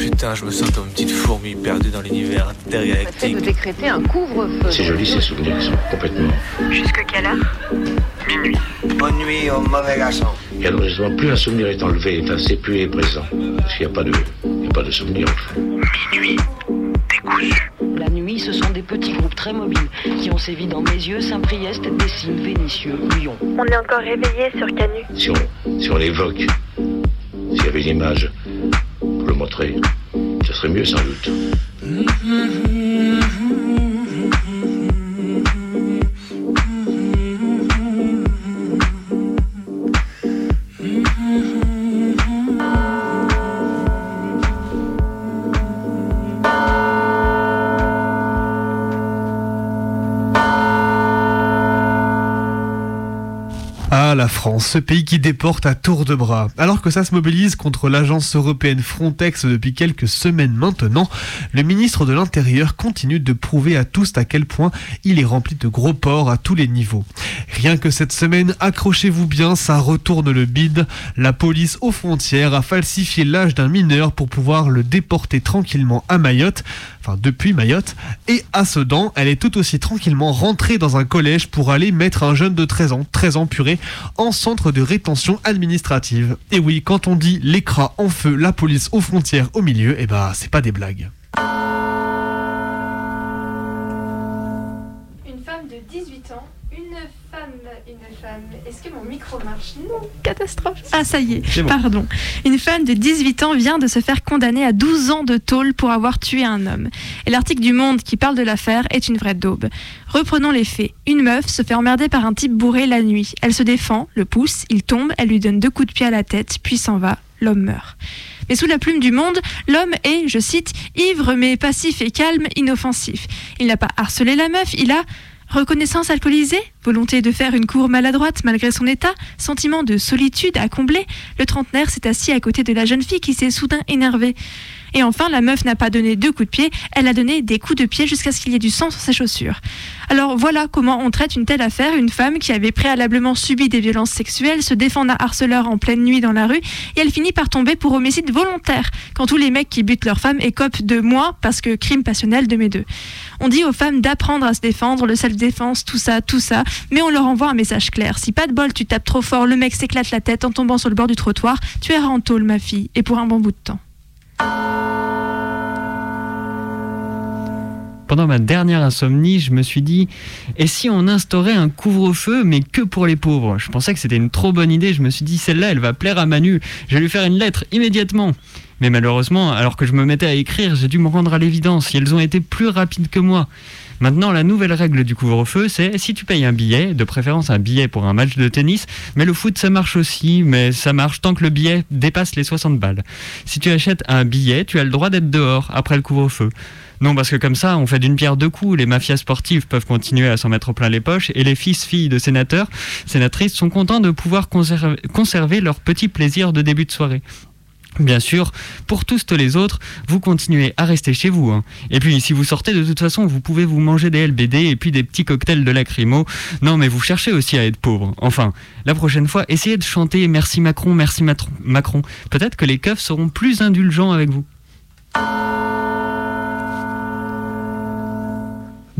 Putain, je me sens comme une petite fourmi perdue dans l'univers intergalactique. de décréter un couvre-feu. C'est joli ces souvenirs qui sont complètement. Jusque quelle heure? Minuit. Bonne nuit au mauvais garçon. Et alors justement, plus un souvenir est enlevé, enfin, c'est plus est présent. Parce qu'il n'y a pas de, il y a pas de souvenir en fait. Minuit. Décousu. La nuit, ce sont des petits groupes très mobiles qui ont sévi dans mes yeux, Saint-Priest, Dessines, Vénitieux, Lyon. On est encore réveillé sur Canu. Si on, si on l'évoque, s'il y avait une image montrer, ce serait mieux sans doute. Ah, la France, ce pays qui déporte à tour de bras. Alors que ça se mobilise contre l'agence européenne Frontex depuis quelques semaines maintenant, le ministre de l'Intérieur continue de prouver à tous à quel point il est rempli de gros porcs à tous les niveaux. Rien que cette semaine, accrochez-vous bien, ça retourne le bide. La police aux frontières a falsifié l'âge d'un mineur pour pouvoir le déporter tranquillement à Mayotte, enfin depuis Mayotte, et à Sedan, elle est tout aussi tranquillement rentrée dans un collège pour aller mettre un jeune de 13 ans, 13 ans puré, en centre de rétention administrative. Et oui, quand on dit l'écras en feu, la police aux frontières au milieu, eh bah c'est pas des blagues. Est-ce que mon micro marche? Non, catastrophe. Ah, ça y est, bon. pardon. Une femme de 18 ans vient de se faire condamner à 12 ans de tôle pour avoir tué un homme. Et l'article du Monde qui parle de l'affaire est une vraie daube. Reprenons les faits. Une meuf se fait emmerder par un type bourré la nuit. Elle se défend, le pousse, il tombe, elle lui donne deux coups de pied à la tête, puis s'en va. L'homme meurt. Mais sous la plume du monde, l'homme est, je cite, ivre mais passif et calme, inoffensif. Il n'a pas harcelé la meuf, il a reconnaissance alcoolisée, volonté de faire une cour maladroite malgré son état, sentiment de solitude à combler. Le trentenaire s'est assis à côté de la jeune fille qui s'est soudain énervée. Et enfin, la meuf n'a pas donné deux coups de pied, elle a donné des coups de pied jusqu'à ce qu'il y ait du sang sur ses chaussures. Alors voilà comment on traite une telle affaire, une femme qui avait préalablement subi des violences sexuelles, se défend d'un harceleur en pleine nuit dans la rue, et elle finit par tomber pour homicide volontaire, quand tous les mecs qui butent leur femme écopent de moi, parce que crime passionnel de mes deux. On dit aux femmes d'apprendre à se défendre, le self-défense, tout ça, tout ça, mais on leur envoie un message clair. Si pas de bol, tu tapes trop fort, le mec s'éclate la tête en tombant sur le bord du trottoir, tu es en tôle, ma fille, et pour un bon bout de temps. Pendant ma dernière insomnie, je me suis dit et si on instaurait un couvre-feu mais que pour les pauvres? Je pensais que c'était une trop bonne idée, je me suis dit celle-là elle va plaire à Manu, je vais lui faire une lettre immédiatement. Mais malheureusement, alors que je me mettais à écrire, j'ai dû me rendre à l'évidence et elles ont été plus rapides que moi. Maintenant, la nouvelle règle du couvre-feu, c'est si tu payes un billet, de préférence un billet pour un match de tennis, mais le foot ça marche aussi, mais ça marche tant que le billet dépasse les 60 balles. Si tu achètes un billet, tu as le droit d'être dehors après le couvre-feu. Non, parce que comme ça, on fait d'une pierre deux coups. Les mafias sportives peuvent continuer à s'en mettre plein les poches et les fils, filles de sénateurs, sénatrices sont contents de pouvoir conserver, conserver leur petit plaisir de début de soirée. Bien sûr, pour tous les autres, vous continuez à rester chez vous. hein. Et puis, si vous sortez, de toute façon, vous pouvez vous manger des LBD et puis des petits cocktails de lacrymo. Non, mais vous cherchez aussi à être pauvre. Enfin, la prochaine fois, essayez de chanter Merci Macron, merci Macron. Peut-être que les keufs seront plus indulgents avec vous.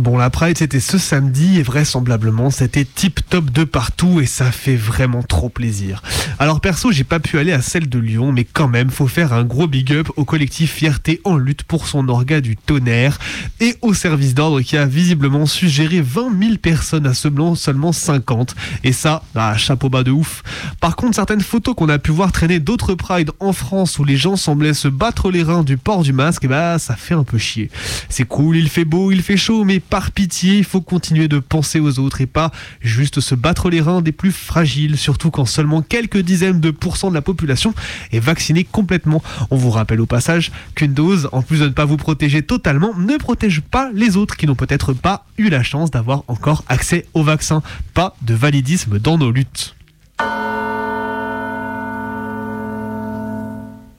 Bon, la Pride, c'était ce samedi et vraisemblablement, c'était tip top de partout et ça fait vraiment trop plaisir. Alors perso, j'ai pas pu aller à celle de Lyon, mais quand même, faut faire un gros big up au collectif Fierté en lutte pour son orga du tonnerre et au service d'ordre qui a visiblement su gérer 20 000 personnes à seulement, seulement 50. Et ça, bah, chapeau bas de ouf. Par contre, certaines photos qu'on a pu voir traîner d'autres Pride en France où les gens semblaient se battre les reins du port du masque, bah ça fait un peu chier. C'est cool, il fait beau, il fait chaud, mais par pitié, il faut continuer de penser aux autres et pas juste se battre les reins des plus fragiles, surtout quand seulement quelques dizaines de pourcents de la population est vaccinée complètement. On vous rappelle au passage qu'une dose, en plus de ne pas vous protéger totalement, ne protège pas les autres qui n'ont peut-être pas eu la chance d'avoir encore accès au vaccin. Pas de validisme dans nos luttes.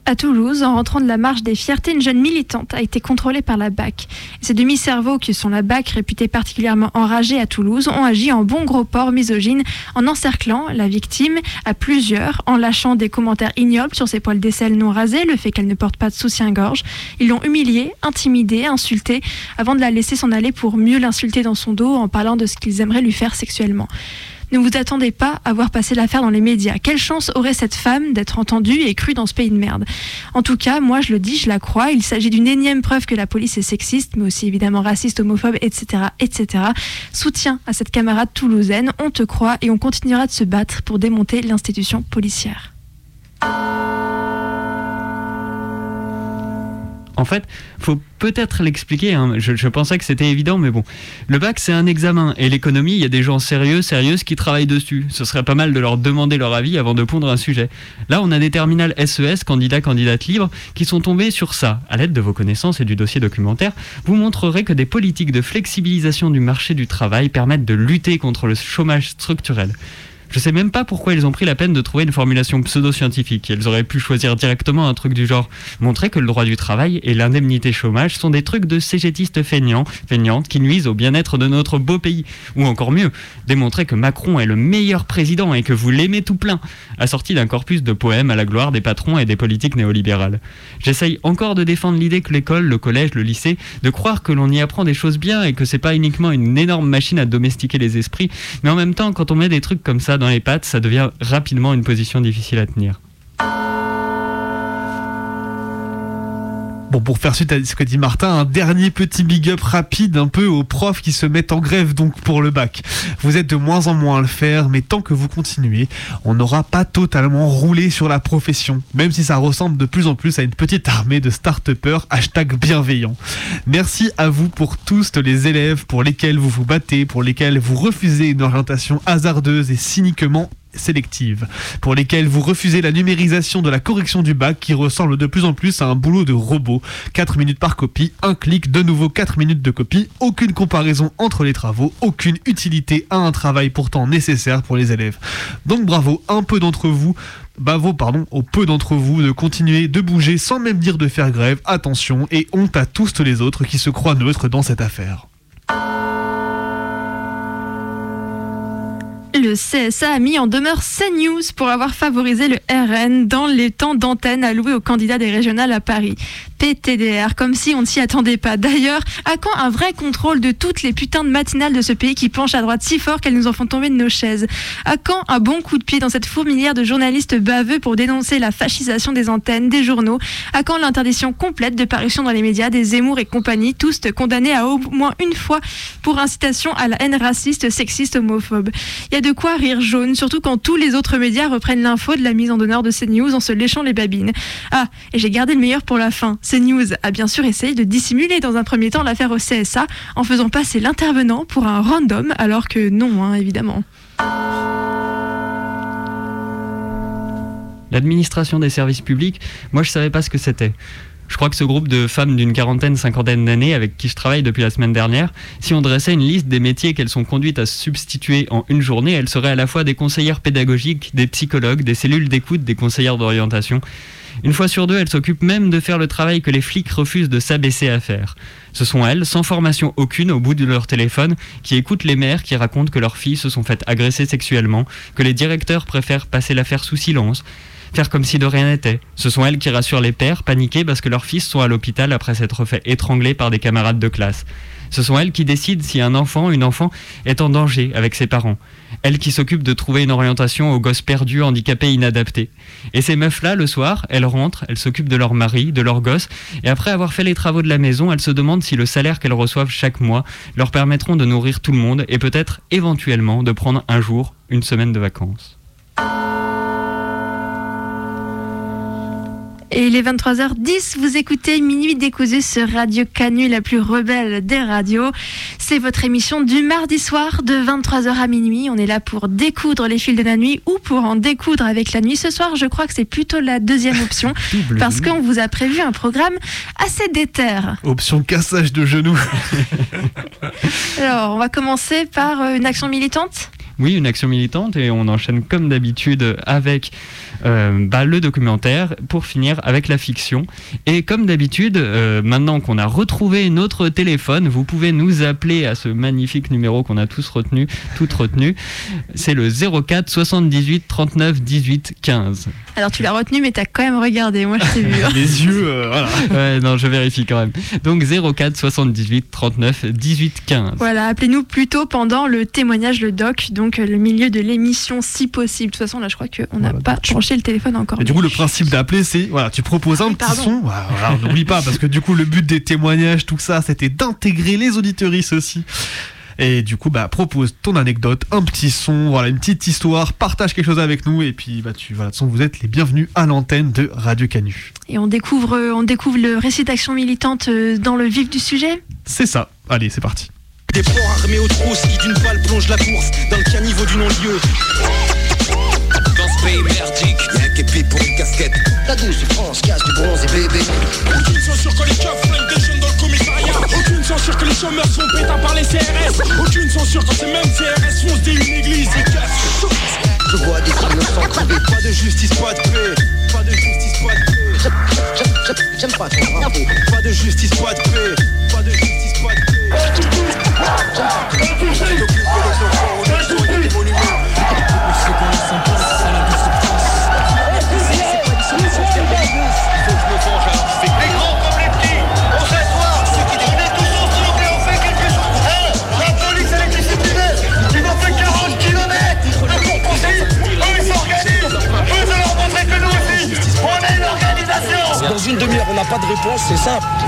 À Toulouse, en rentrant de la marche des fiertés, une jeune militante a été contrôlée par la BAC. Ces demi-cerveaux, qui sont la BAC réputée particulièrement enragée à Toulouse, ont agi en bon gros porc misogyne en encerclant la victime à plusieurs, en lâchant des commentaires ignobles sur ses poils d'aisselle non rasés, le fait qu'elle ne porte pas de soutien-gorge. Ils l'ont humiliée, intimidée, insultée, avant de la laisser s'en aller pour mieux l'insulter dans son dos en parlant de ce qu'ils aimeraient lui faire sexuellement. Ne vous attendez pas à voir passer l'affaire dans les médias. Quelle chance aurait cette femme d'être entendue et crue dans ce pays de merde? En tout cas, moi je le dis, je la crois. Il s'agit d'une énième preuve que la police est sexiste, mais aussi évidemment raciste, homophobe, etc., etc. Soutien à cette camarade toulousaine. On te croit et on continuera de se battre pour démonter l'institution policière. En fait, faut peut-être l'expliquer. hein. Je, pensais que c'était évident, mais bon. Le bac, c'est un examen. Et l'économie, il y a des gens sérieux, sérieuses qui travaillent dessus. Ce serait pas mal de leur demander leur avis avant de pondre un sujet. Là, on a des terminales SES, candidats, candidates libres, qui sont tombés sur ça. À l'aide de vos connaissances et du dossier documentaire, vous montrerez que des politiques de flexibilisation du marché du travail permettent de lutter contre le chômage structurel. Je sais même pas pourquoi ils ont pris la peine de trouver une formulation pseudo-scientifique. Ils auraient pu choisir directement un truc du genre montrer que le droit du travail et l'indemnité chômage sont des trucs de cégétistes feignants, feignantes qui nuisent au bien-être de notre beau pays. Ou encore mieux, démontrer que Macron est le meilleur président et que vous l'aimez tout plein, assorti d'un corpus de poèmes à la gloire des patrons et des politiques néolibérales. J'essaye encore de défendre l'idée que l'école, le collège, le lycée, de croire que l'on y apprend des choses bien et que c'est pas uniquement une énorme machine à domestiquer les esprits, mais en même temps, quand on met des trucs comme ça dans les pattes, ça devient rapidement une position difficile à tenir. Bon, pour faire suite à ce que dit Martin, un dernier petit big up rapide un peu aux profs qui se mettent en grève donc pour le bac. Vous êtes de moins en moins à le faire, mais tant que vous continuez, on n'aura pas totalement roulé sur la profession, même si ça ressemble de plus en plus à une petite armée de start-upers hashtag bienveillants. Merci à vous pour tous les élèves pour lesquels vous vous battez, pour lesquels vous refusez une orientation hasardeuse et cyniquement sélective, pour lesquelles vous refusez la numérisation de la correction du bac qui ressemble de plus en plus à un boulot de robot. 4 minutes par copie, un clic, de nouveau 4 minutes de copie, aucune comparaison entre les travaux, aucune utilité à un travail pourtant nécessaire pour les élèves. Donc bravo, un peu d'entre vous Bravo, pardon, au peu d'entre vous de continuer de bouger sans même dire de faire grève. Attention et honte à tous les autres qui se croient neutres dans cette affaire. Le CSA a mis en demeure CNews pour avoir favorisé le RN dans les temps d'antenne alloués aux candidats des régionales à Paris. PTDR, comme si on ne s'y attendait pas. D'ailleurs, à quand un vrai contrôle de toutes les putains de matinales de ce pays qui penchent à droite si fort qu'elles nous en font tomber de nos chaises À quand un bon coup de pied dans cette fourmilière de journalistes baveux pour dénoncer la fascisation des antennes, des journaux À quand l'interdiction complète de parution dans les médias des Zemmour et compagnie, tous condamnés à au moins une fois pour incitation à la haine raciste, sexiste, homophobe Il y a de quoi rire jaune, surtout quand tous les autres médias reprennent l'info de la mise en honneur de CNews en se léchant les babines. Ah, et j'ai gardé le meilleur pour la fin. CNews a bien sûr essayé de dissimuler dans un premier temps l'affaire au CSA en faisant passer l'intervenant pour un random, alors que non, hein, évidemment. L'administration des services publics, moi je savais pas ce que c'était. Je crois que ce groupe de femmes d'une quarantaine, cinquantaine d'années avec qui je travaille depuis la semaine dernière, si on dressait une liste des métiers qu'elles sont conduites à substituer en une journée, elles seraient à la fois des conseillères pédagogiques, des psychologues, des cellules d'écoute, des conseillères d'orientation. Une fois sur deux, elles s'occupent même de faire le travail que les flics refusent de s'abaisser à faire. Ce sont elles, sans formation aucune au bout de leur téléphone, qui écoutent les mères qui racontent que leurs filles se sont faites agresser sexuellement, que les directeurs préfèrent passer l'affaire sous silence, faire comme si de rien n'était. Ce sont elles qui rassurent les pères, paniqués parce que leurs fils sont à l'hôpital après s'être fait étrangler par des camarades de classe. Ce sont elles qui décident si un enfant, une enfant, est en danger avec ses parents. Elles qui s'occupent de trouver une orientation aux gosses perdus, handicapés, inadaptés. Et ces meufs-là, le soir, elles rentrent, elles s'occupent de leur mari, de leurs gosses, et après avoir fait les travaux de la maison, elles se demandent si le salaire qu'elles reçoivent chaque mois leur permettront de nourrir tout le monde et peut-être, éventuellement, de prendre un jour, une semaine de vacances. Et il est 23h10, vous écoutez Minuit décousu sur Radio Canu, la plus rebelle des radios. C'est votre émission du mardi soir de 23h à minuit. On est là pour découdre les fils de la nuit ou pour en découdre avec la nuit. Ce soir, je crois que c'est plutôt la deuxième option parce qu'on vous a prévu un programme assez déter. Option cassage de genoux. Alors, on va commencer par euh, une action militante Oui, une action militante et on enchaîne comme d'habitude avec euh, bah, le documentaire pour finir avec la fiction. Et comme d'habitude, euh, maintenant qu'on a retrouvé notre téléphone, vous pouvez nous appeler à ce magnifique numéro qu'on a tous retenu, toutes retenu. C'est le 04 78 39 18 15. Alors tu l'as retenu, mais t'as quand même regardé. Moi, je t'ai vu. hein. Les yeux, euh, voilà. Ouais, non, je vérifie quand même. Donc 04 78 39 18 15. Voilà, appelez-nous plutôt pendant le témoignage, le doc, donc euh, le milieu de l'émission si possible. De toute façon, là, je crois qu'on n'a Voilà, pas branché le téléphone encore. Et du coup, le principe d'appeler, c'est voilà, tu proposes un petit son. Voilà, n'oublie pas parce que du coup, le but des témoignages, tout ça, c'était d'intégrer les auditeuristes aussi. Et du coup, bah, propose ton anecdote, un petit son, voilà, une petite histoire, partage quelque chose avec nous, et puis, bah, tu, voilà, de toute façon, vous êtes les bienvenus à l'antenne de Radio Canu. Et on découvre, on découvre le récit d'action militante euh, dans le vif du sujet? C'est ça. Allez, c'est parti. Des porcs armés aux trousses qui d'une balle plongent la course dans le caniveau du non-lieu. Dans ce pays merdique, y'a un képi pour une casquette. La douce France casse du bronze et bébé. Aucune censure que les keufs flinguent des jeunes dans le commissariat. Aucune censure que les chômeurs sont pétards par les CRS. Aucune censure quand ces mêmes CRS foncent des une église et cassent. Je vois des innocents crever. Pas de justice, pas de paix. Pas de justice, pas de paix. J'aime- j'aime- J'aime pas ton. Pas de justice, pas de paix. Pas de justice, pas de paix.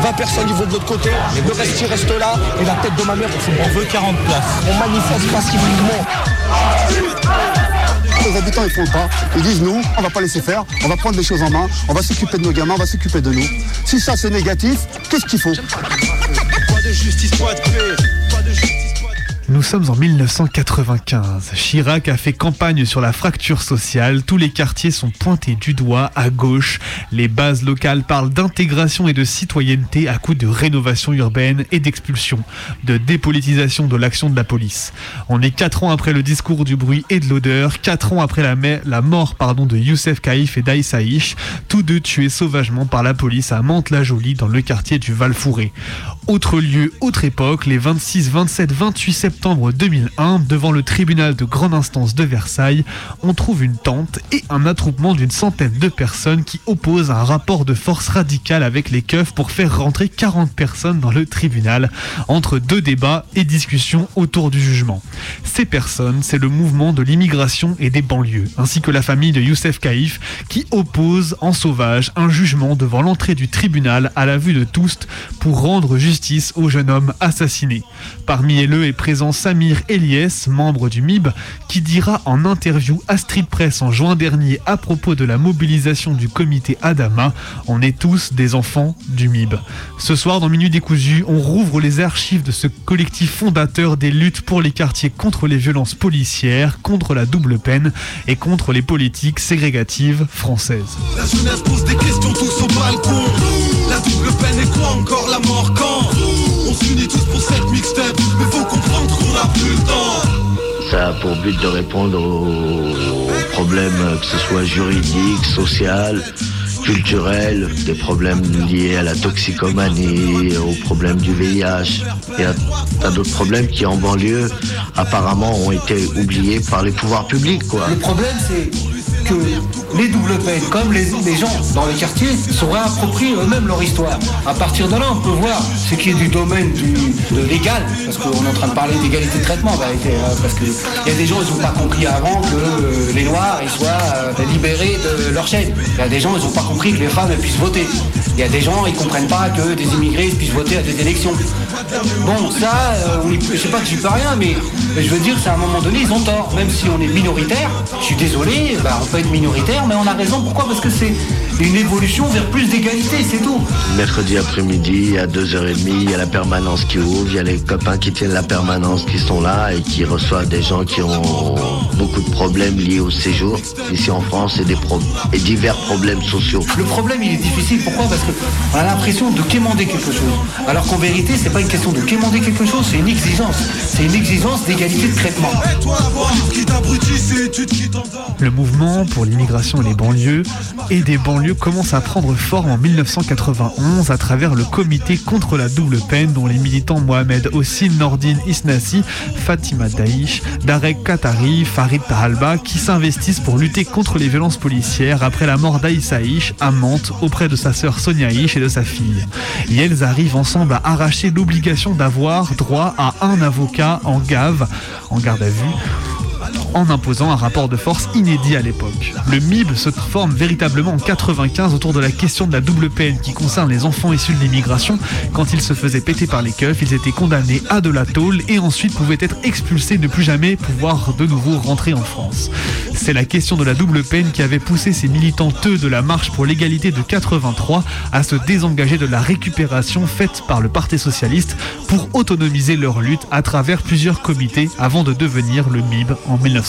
20 personnes, ils vont de l'autre côté. Le reste, il reste là. Et la tête de ma mère, on veut 40 places. On manifeste pacifiquement. Les habitants ils font le pas, ils disent nous, on va pas laisser faire, on va prendre les choses en main, on va s'occuper de nos gamins, on va s'occuper de nous. Si ça c'est négatif, qu'est-ce qu'il faut Pas de justice, pas de paix. Sommes en 1995. Chirac a fait campagne sur la fracture sociale. Tous les quartiers sont pointés du doigt à gauche. Les bases locales parlent d'intégration et de citoyenneté à coup de rénovation urbaine et d'expulsion, de dépolitisation de l'action de la police. On est quatre ans après le discours du bruit et de l'odeur, quatre ans après la, mort pardon, de Youssef Kaïf et d'Aïssaïch, tous deux tués sauvagement par la police à Mantes-la-Jolie dans le quartier du Val-Fouré. Autre lieu, autre époque, les 26, 27, 28 septembre 2001, devant le tribunal de grande instance de Versailles, on trouve une tente et un attroupement d'une centaine de personnes qui opposent un rapport de force radical avec les keufs pour faire rentrer 40 personnes dans le tribunal, entre deux débats et discussions autour du jugement. Ces personnes, c'est le mouvement de l'immigration et des banlieues, ainsi que la famille de Youssef Kaïf, qui oppose en sauvage un jugement devant l'entrée du tribunal à la vue de tous pour rendre justice au jeune homme assassiné. Parmi eux est présent Samir Eliès, membre du MIB, qui dira en interview à Street Press en juin dernier à propos de la mobilisation du comité Adama On est tous des enfants du MIB. Ce soir, dans Minuit décousu, on rouvre les archives de ce collectif fondateur des luttes pour les quartiers contre les violences policières, contre la double peine et contre les politiques ségrégatives françaises. Double peine est quoi encore la mort quand On s'unit tous pour cette mixtape. Mais faut comprendre qu'on a plus le temps. Ça a pour but de répondre aux problèmes, que ce soit juridiques, social, culturels, des problèmes liés à la toxicomanie, aux problèmes du VIH et à tas d'autres problèmes qui en banlieue apparemment ont été oubliés par les pouvoirs publics quoi. Le problème, c'est que les doubles peines, comme les, gens dans les quartiers, se réapproprient eux-mêmes leur histoire. À partir de là, on peut voir ce qui est du domaine du, de légal, parce qu'on est en train de parler d'égalité de traitement, hein, parce qu'il y a des gens, ils n'ont pas compris avant que euh, les Noirs ils soient euh, libérés de leur chaîne. Il y a des gens, ils n'ont pas compris que les femmes puissent voter. Il y a des gens, ils comprennent pas que des immigrés puissent voter à des élections. Bon, ça, euh, on y je sais pas que j'y peux rien, mais je veux dire, c'est à un moment donné, ils ont tort. Même si on est minoritaire, je suis désolé, bah, on peut être minoritaire, mais on a raison. Pourquoi? Parce que c'est une évolution vers plus d'égalité, c'est tout. Mercredi après-midi, à 2h30, il y a la permanence qui ouvre, il y a les copains qui tiennent la permanence qui sont là et qui reçoivent des gens qui ont beaucoup de problèmes liés au séjour ici en France et, des pro- et divers problèmes sociaux. Le problème, il est difficile. Pourquoi? Parce qu'on a l'impression de quémander quelque chose. Alors qu'en vérité, c'est pas une question de quémander quelque chose, c'est une exigence. C'est une exigence d'égalité de traitement. Le mouvement pour l'immigration et les banlieues et des banlieues commence à prendre forme en 1991 à travers le comité contre la double peine dont les militants Mohamed Hossin Nordin Isnassi, Fatima Daïch, Darek Katari, Farid Tahalba qui s'investissent pour lutter contre les violences policières après la mort d'Aïssa à Mantes auprès de sa sœur Sonia Ish et de sa fille. Et elles arrivent ensemble à arracher l'obligation d'avoir droit à un avocat en gave, en garde à vue, en imposant un rapport de force inédit à l'époque. Le MIB se forme véritablement en 95 autour de la question de la double peine qui concerne les enfants issus de l'immigration. Quand ils se faisaient péter par les keufs, ils étaient condamnés à de la tôle et ensuite pouvaient être expulsés, ne plus jamais pouvoir de nouveau rentrer en France. C'est la question de la double peine qui avait poussé ces militanteux de la marche pour l'égalité de 83 à se désengager de la récupération faite par le Parti socialiste pour autonomiser leur lutte à travers plusieurs comités avant de devenir le MIB en 1995.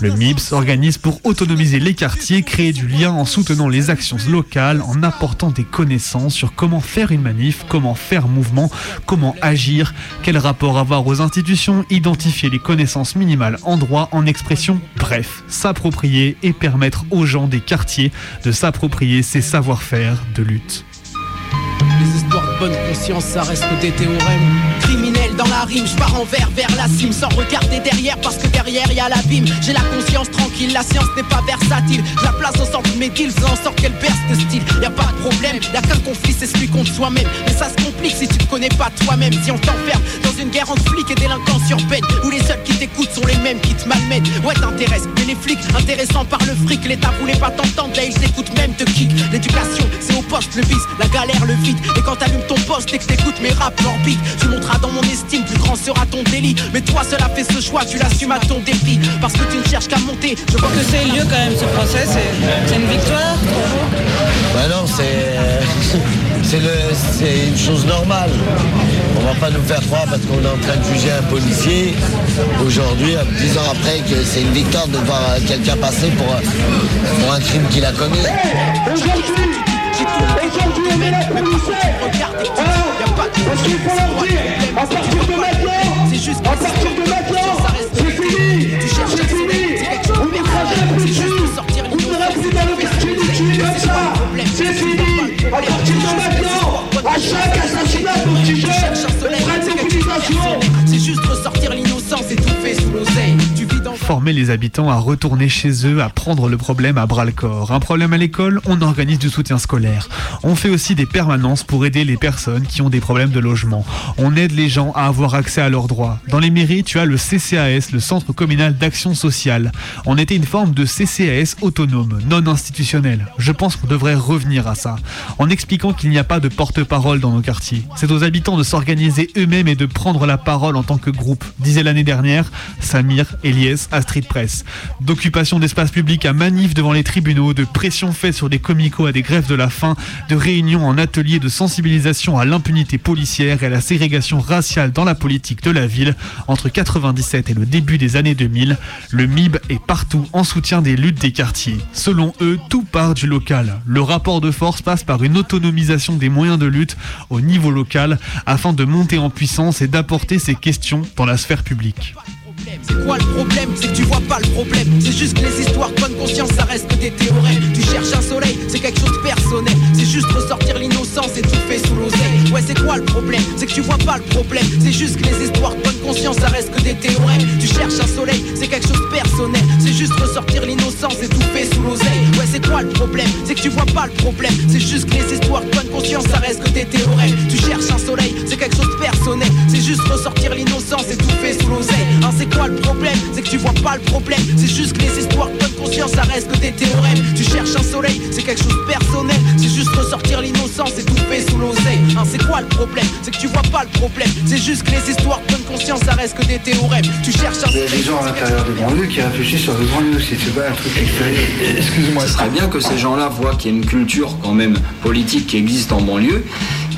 Le MIB s'organise pour autonomiser les quartiers, créer du lien en soutenant les actions locales, en apportant des connaissances sur comment faire une manif, comment faire mouvement, comment agir, quel rapport avoir aux institutions, identifier les connaissances minimales en droit, en expression, bref, s'approprier et permettre aux gens des quartiers de s'approprier ces savoir-faire de lutte. Dans la rime, je pars en vers vers la cime sans regarder derrière parce que derrière y a l'abîme. J'ai la conscience tranquille, la science n'est pas versatile. La place au centre mes deals, en sorte qu'elle berce de style. Y a pas de problème, y a qu'un conflit, c'est celui contre soi-même. Mais ça se complique si tu te connais pas toi-même. Si on t'enferme dans une guerre entre flics et délinquants sur peine, où les seuls qui t'écoutent sont les mêmes qui te malmènent. Ouais, t'intéresses, mais les flics intéressants par le fric, l'État voulait pas t'entendre, là ils t'écoutent même te kick. L'éducation, c'est au poste le vice, la galère le vide. Et quand t'allumes ton poste et que t'écoutes mes raps orbite, tu monteras dans mon estime, plus grand sera ton délit. Mais toi seul a fait ce choix, tu l'assumes à ton défi. Parce que tu ne cherches qu'à monter. Je vois que c'est lieu quand même ce procès, c'est une victoire Bah non, c'est c'est le- c'est une chose normale. On va pas nous faire croire parce qu'on est en train de juger un policier aujourd'hui, dix ans après, que c'est une victoire de voir quelqu'un passer pour, pour un crime qu'il a commis. Aujourd'hui, on est là pour nous Parce qu'il faut leur dire, à partir de maintenant, à partir de maintenant, c'est fini, c'est fini, on ne jamais plus dessus, on ne plus dans le quartier de tuer comme ça, c'est fini, à partir de maintenant, à chaque assassinat dont tu jettes, Former les habitants à retourner chez eux, à prendre le problème à bras le corps. Un problème à l'école, on organise du soutien scolaire. On fait aussi des permanences pour aider les personnes qui ont des problèmes de logement. On aide les gens à avoir accès à leurs droits. Dans les mairies, tu as le CCAS, le Centre communal d'action sociale. On était une forme de CCAS autonome, non institutionnel. Je pense qu'on devrait revenir à ça, en expliquant qu'il n'y a pas de porte-parole dans nos quartiers. C'est aux habitants de s'organiser eux-mêmes et de prendre la parole en tant que groupe, disait l'année dernière Samir Eliès à Street Press. D'occupation d'espace public à manif devant les tribunaux, de pression faite sur des comicos à des grèves de la faim, de réunions en ateliers de sensibilisation à l'impunité policière et à la ségrégation raciale dans la politique de la ville entre 97 et le début des années 2000, le MIB est partout en soutien des luttes des quartiers. Selon eux, tout part du local. Le rapport de force passe par une autonomisation des moyens de lutte au niveau local afin de monter en puissance et d'apporter ces questions dans la sphère publique. C'est quoi le problème C'est que tu vois pas le problème? C'est juste que les histoires bonne conscience, ça reste que des théorèmes. Tu cherches un soleil, c'est quelque chose de personnel. C'est juste ressortir l'innocence et tout fait sous l'oseille. Ouais, c'est quoi le problème? C'est que tu vois pas le problème. C'est juste que les histoires de bonne conscience, ça reste que des théorèmes. Tu cherches un soleil, c'est quelque chose de personnel. C'est juste ressortir l'innocence fait sous l'oseille. Ouais, c'est quoi le problème? C'est que tu vois pas le problème. C'est juste que les histoires de bonne conscience, ça reste que des théorèmes. Tu cherches un soleil, c'est quelque chose de personnel. C'est juste ressortir l'innocence fait sous l'oseille. Hein, c'est quoi le problème? C'est que tu vois pas le problème. C'est juste que les histoires de bonne conscience, ça reste que des théorèmes. Tu cherches un soleil, c'est quelque chose de personnel. C'est juste ressortir l'innocence fait sous l'oseille. Hein, quoi le problème? C'est que tu vois pas le problème. C'est juste que les histoires de bonne conscience, ça reste que des théorèmes. Tu cherches un Il y a des gens à l'intérieur des banlieues qui réfléchissent sur les banlieues, si c'est pas un truc extérieur. Excuse-moi. Ce serait bien que ces gens-là voient qu'il y a une culture quand même politique qui existe en banlieue,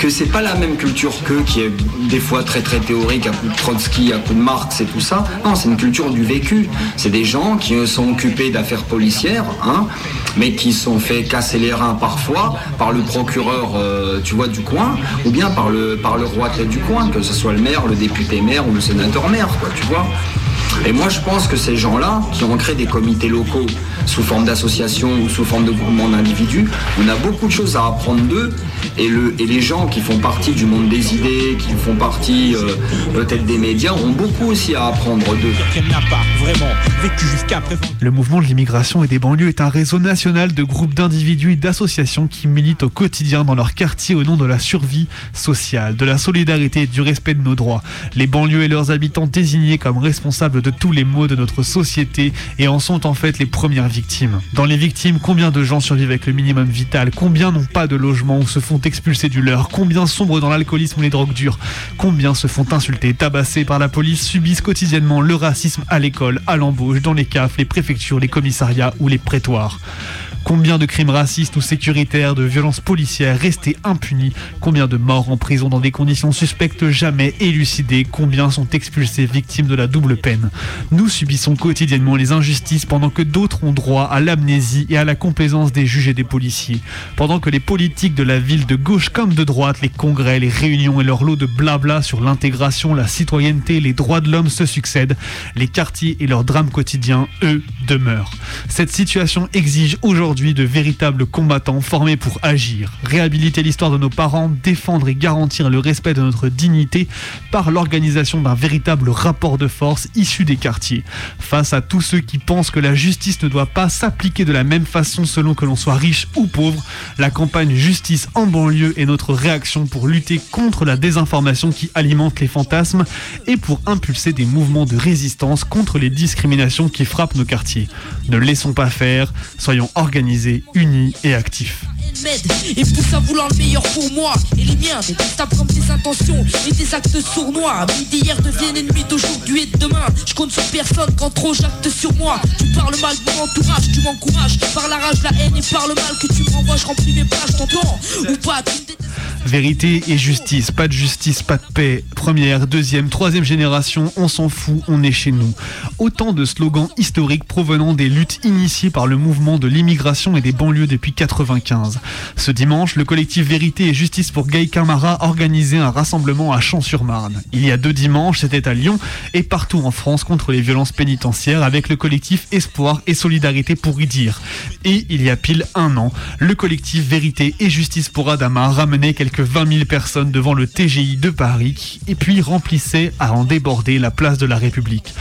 que c'est pas la même culture qu'eux qui est des fois très très théorique à coup de Trotsky, à coup de Marx et tout ça. Non, c'est une culture du vécu. C'est des gens qui sont occupés d'affaires policières, hein, mais qui sont fait casser les reins parfois par le procureur, euh, tu vois, du coin, ou bien par le, par le roi du coin, que ce soit le maire, le député maire ou le sénateur maire, quoi, tu vois. Et moi, je pense que ces gens-là, qui ont créé des comités locaux sous forme d'associations ou sous forme de groupements d'individus, on a beaucoup de choses à apprendre d'eux. Et, le, et les gens qui font partie du monde des idées, qui font partie euh, peut-être des médias, ont beaucoup aussi à apprendre d'eux. Le mouvement de l'immigration et des banlieues est un réseau national de groupes d'individus et d'associations qui militent au quotidien dans leur quartier au nom de la survie sociale, de la solidarité et du respect de nos droits. Les banlieues et leurs habitants désignés comme responsables de tous les maux de notre société et en sont en fait les premières victimes. Dans les victimes, combien de gens survivent avec le minimum vital? Combien n'ont pas de logement ou se font expulser du leur. Combien sombrent dans l'alcoolisme ou les drogues dures. Combien se font insulter, tabasser par la police, subissent quotidiennement le racisme à l'école, à l'embauche, dans les CAF, les préfectures, les commissariats ou les prétoires Combien de crimes racistes ou sécuritaires, de violences policières restés impunis Combien de morts en prison dans des conditions suspectes jamais élucidées Combien sont expulsés victimes de la double peine Nous subissons quotidiennement les injustices pendant que d'autres ont droit à l'amnésie et à la complaisance des juges et des policiers. Pendant que les politiques de la ville de gauche comme de droite, les congrès, les réunions et leur lot de blabla sur l'intégration, la citoyenneté, les droits de l'homme se succèdent, les quartiers et leurs drames quotidiens, eux, demeurent. Cette situation exige aujourd'hui de véritables combattants formés pour agir, réhabiliter l'histoire de nos parents, défendre et garantir le respect de notre dignité par l'organisation d'un véritable rapport de force issu des quartiers. Face à tous ceux qui pensent que la justice ne doit pas s'appliquer de la même façon selon que l'on soit riche ou pauvre, la campagne Justice en banlieue est notre réaction pour lutter contre la désinformation qui alimente les fantasmes et pour impulser des mouvements de résistance contre les discriminations qui frappent nos quartiers. Ne laissons pas faire, soyons organisés unis et actifs. Et pousse à vouloir le meilleur pour moi et les miens, détestables comme tes intentions et tes actes sournois. Amis d'hier deviennent ennemis d'aujourd'hui et de demain. Je compte sur personne quand trop j'acte sur moi. Tu parles mal de mon entourage, tu m'encourages par la rage, la haine et par le mal que tu m'envoies. Je remplis mes pages, t'entends ou pas tu me détestes. Vérité et justice, pas de justice, pas de paix. Première, deuxième, troisième génération, on s'en fout, on est chez nous. Autant de slogans historiques provenant des luttes initiées par le mouvement de l'immigration et des banlieues depuis 95. Ce dimanche, le collectif Vérité et Justice pour Gay Camara organisait un rassemblement à Champs-sur-Marne. Il y a deux dimanches, c'était à Lyon et partout en France contre les violences pénitentiaires avec le collectif Espoir et Solidarité pour y dire. Et il y a pile un an, le collectif Vérité et Justice pour Adama ramenait quelques 20 000 personnes devant le TGI de Paris et puis remplissait à en déborder la place de la République.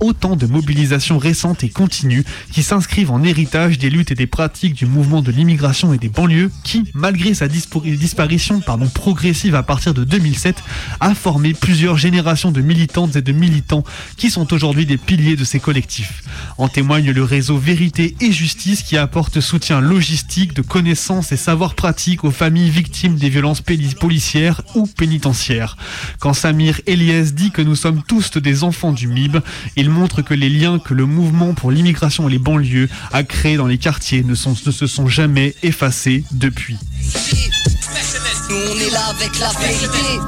Autant de mobilisations récentes et continues qui s'inscrivent en héritage des luttes et des pratiques du mouvement de l'immigration et des banlieues qui, malgré sa disparition pardon, progressive à partir de 2007, a formé plusieurs générations de militantes et de militants qui sont aujourd'hui des piliers de ces collectifs. En témoigne le réseau Vérité et Justice qui apporte soutien logistique, de connaissances et savoirs pratiques aux familles victimes des violences policières ou pénitentiaires. Quand Samir Eliès dit que nous sommes tous des enfants du MIB, il montre que les liens que le mouvement pour l'immigration et les banlieues a créés dans les quartiers ne, sont- ne se sont jamais effacés depuis. Nous on est là avec la vérité.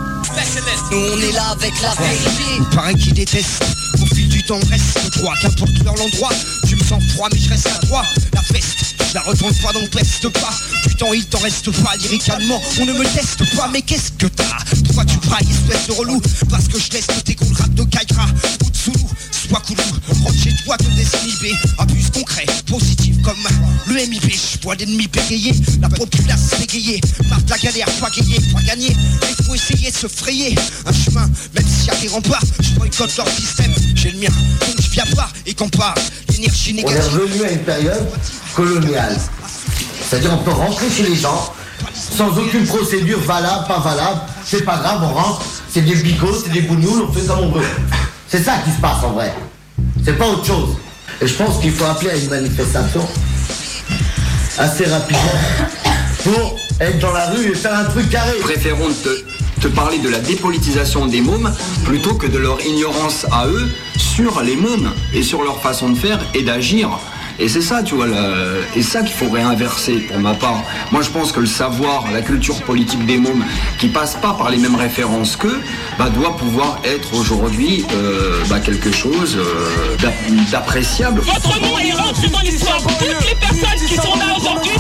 Nous on est là avec la vérité. Il paraît qu'ils détestent. Au fil du temps, reste droit. Qu'importe leur l'endroit, tu me sens froid, mais je reste à toi. La veste, je la retourne pas, donc peste pas. Du temps, il t'en reste pas. Lyricalement, on ne me teste pas, mais qu'est-ce que t'as? Pourquoi tu brailles, espèce de relou? Parce que je laisse tes gros rap de Kaira ou de Soulou. Sois coulou, rentre chez toi, te désinhiber. Abuse concret, positif comme le MIB. Je vois l'ennemi bégayer, la populace bégayée. Marre de la galère, pas gagner, pas gagner. Il faut essayer de se frayer un chemin, même s'il y a des remparts. Je boycotte leur système, j'ai le mien. Donc je viens pas et qu'on parle d'énergie On est négative. revenu à une période coloniale. C'est-à-dire on peut rentrer chez les gens sans aucune procédure valable, pas valable. C'est pas grave, on rentre, c'est des bigots, c'est des bougnoules, on fait comme on veut. C'est ça qui se passe en vrai. C'est pas autre chose. Et je pense qu'il faut appeler à une manifestation assez rapidement pour être dans la rue et faire un truc carré. Préférons te, te parler de la dépolitisation des mômes plutôt que de leur ignorance à eux sur les mômes et sur leur façon de faire et d'agir. Et c'est ça, tu vois, le... et ça qu'il faut réinverser pour ma part. Moi, je pense que le savoir, la culture politique des mômes, qui passe pas par les mêmes références qu'eux, bah, doit pouvoir être aujourd'hui euh, bah, quelque chose euh, d'appréciable. Votre nom est rentré dans l'histoire. Toutes les personnes qui sont là aujourd'hui,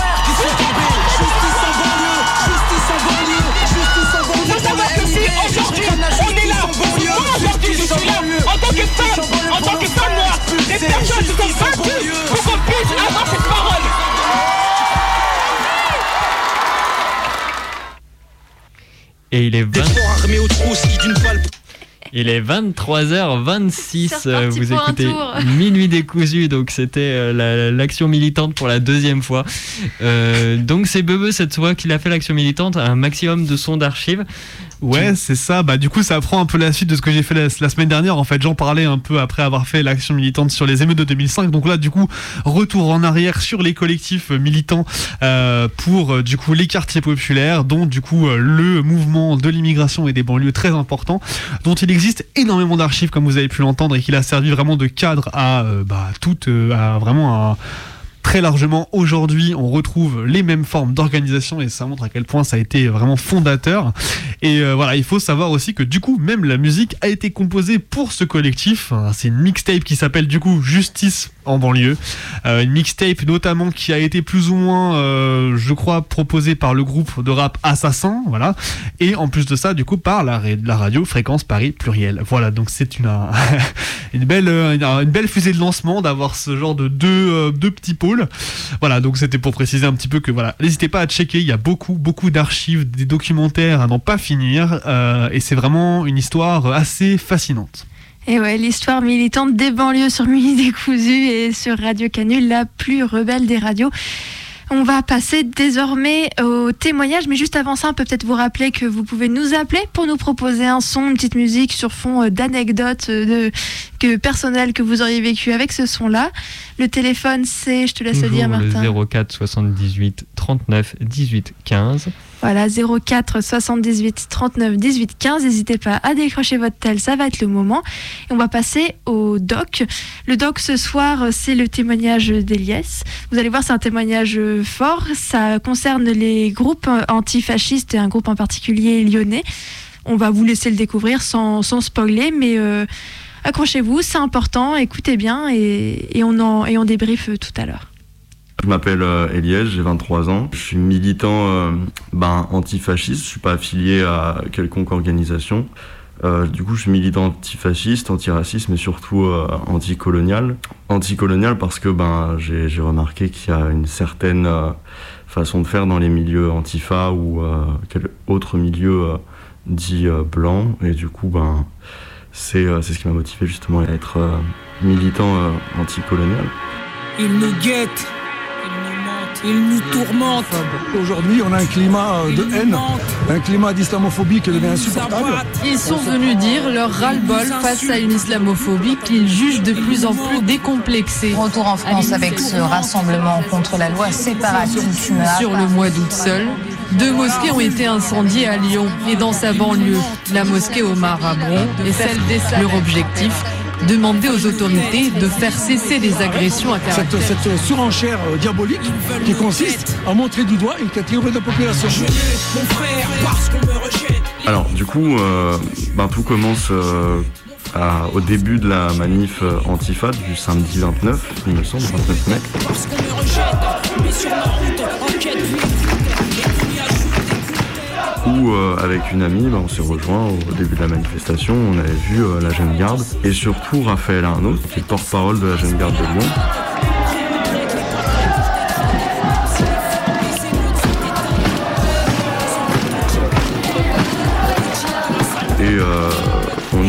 Aujourd'hui, on est là. Moi, aujourd'hui, je suis là en tant que femme les personnes qui sont battues pour qu'on puisse avoir cette parole. Et il est 20... Il est 23h26, euh, vous écoutez Minuit décousu, donc c'était euh, l'action militante pour la deuxième fois. Euh, donc c'est Bebe cette fois qu'il a fait l'action militante, un maximum de sons d'archives. Ouais, c'est ça. Bah, du coup, ça prend un peu la suite de ce que j'ai fait la, la semaine dernière. En fait, j'en parlais un peu après avoir fait l'action militante sur les émeutes de 2005. Donc là, du coup, retour en arrière sur les collectifs militants euh, pour, euh, du coup, les quartiers populaires, dont, du coup, euh, le mouvement de l'immigration et des banlieues très important, dont il existe énormément d'archives, comme vous avez pu l'entendre, et qu'il a servi vraiment de cadre à, euh, bah, toute, euh, à vraiment un très largement aujourd'hui on retrouve les mêmes formes d'organisation et ça montre à quel point ça a été vraiment fondateur. Et euh, voilà il faut savoir aussi que du coup même la musique a été composée pour ce collectif. Hein, c'est une mixtape qui s'appelle du coup Justice en banlieue. Euh, une mixtape notamment qui a été plus ou moins euh, je crois proposée par le groupe de rap Assassin voilà. Et en plus de ça du coup par la, la radio Fréquence Paris Pluriel. Voilà donc c'est une, une belle une, belle fusée de lancement d'avoir ce genre de deux, euh, deux petits pôles. Voilà donc c'était pour préciser un petit peu que voilà n'hésitez pas à checker il y a beaucoup beaucoup d'archives des documentaires à n'en pas finir et c'est vraiment une histoire assez fascinante Et ouais, l'histoire militante des banlieues sur Mini Décousu et sur Radio Canu, la plus rebelle des radios. On va passer désormais au témoignage, mais juste avant ça, on peut peut-être vous rappeler que vous pouvez nous appeler pour nous proposer un son, une petite musique sur fond euh, d'anecdotes euh, de, que, personnelles que vous auriez vécu avec ce son-là. Le téléphone, c'est, je te laisse le dire, Martin. le 04 78 39 18 15. Voilà, 04 78 39 18 15. N'hésitez pas à décrocher votre tel, ça va être le moment. Et on va passer au doc. Le doc ce soir, c'est le témoignage d'Eliès. Vous allez voir, c'est un témoignage fort. Ça concerne les groupes antifascistes et un groupe en particulier lyonnais. On va vous laisser le découvrir sans, sans spoiler, mais euh, accrochez-vous, c'est important, écoutez bien et, on, en, et on débriefe tout à l'heure. Je m'appelle euh, Eliès, j'ai 23 ans. Je suis militant euh, ben, antifasciste, je suis pas affilié à quelconque organisation. Euh, du coup, je suis militant antifasciste, antiraciste, mais surtout euh, anticolonial. Anticolonial parce que ben, j'ai remarqué qu'il y a une certaine euh, façon de faire dans les milieux antifa ou quel autre milieu dit blanc. Et du coup, ben, c'est euh, c'est ce qui m'a motivé justement à être euh, militant euh, anticolonial. Ils nous guettent, ils nous tourmentent. Aujourd'hui, on a un climat euh, de haine, un climat d'islamophobie qui devient insupportable. Ils sont venus dire leur ras-le-bol face à une islamophobie qu'ils jugent de plus en plus décomplexée. Retour en France avec ce rassemblement contre la loi séparatiste. Sur le mois d'août seul, deux mosquées ont été incendiées à Lyon et dans sa banlieue. La mosquée Omar Abron et celle d'Essal. Leur objectif demander aux autorités de faire cesser les agressions à Cette, caractère. cette surenchère euh, diabolique qui consiste à montrer du doigt une catégorie de la population. Mon frère, parce qu'on me rejette. Alors du coup, euh, ben, tout commence euh, à- au début de la manif euh, Antifa du samedi 29, il me semble, 29 mai. Euh, avec une amie, ben, on s'est rejoint au début de la manifestation, on avait vu euh, la jeune garde et surtout Raphaël Arnaud, qui est porte-parole de la jeune garde de Lyon.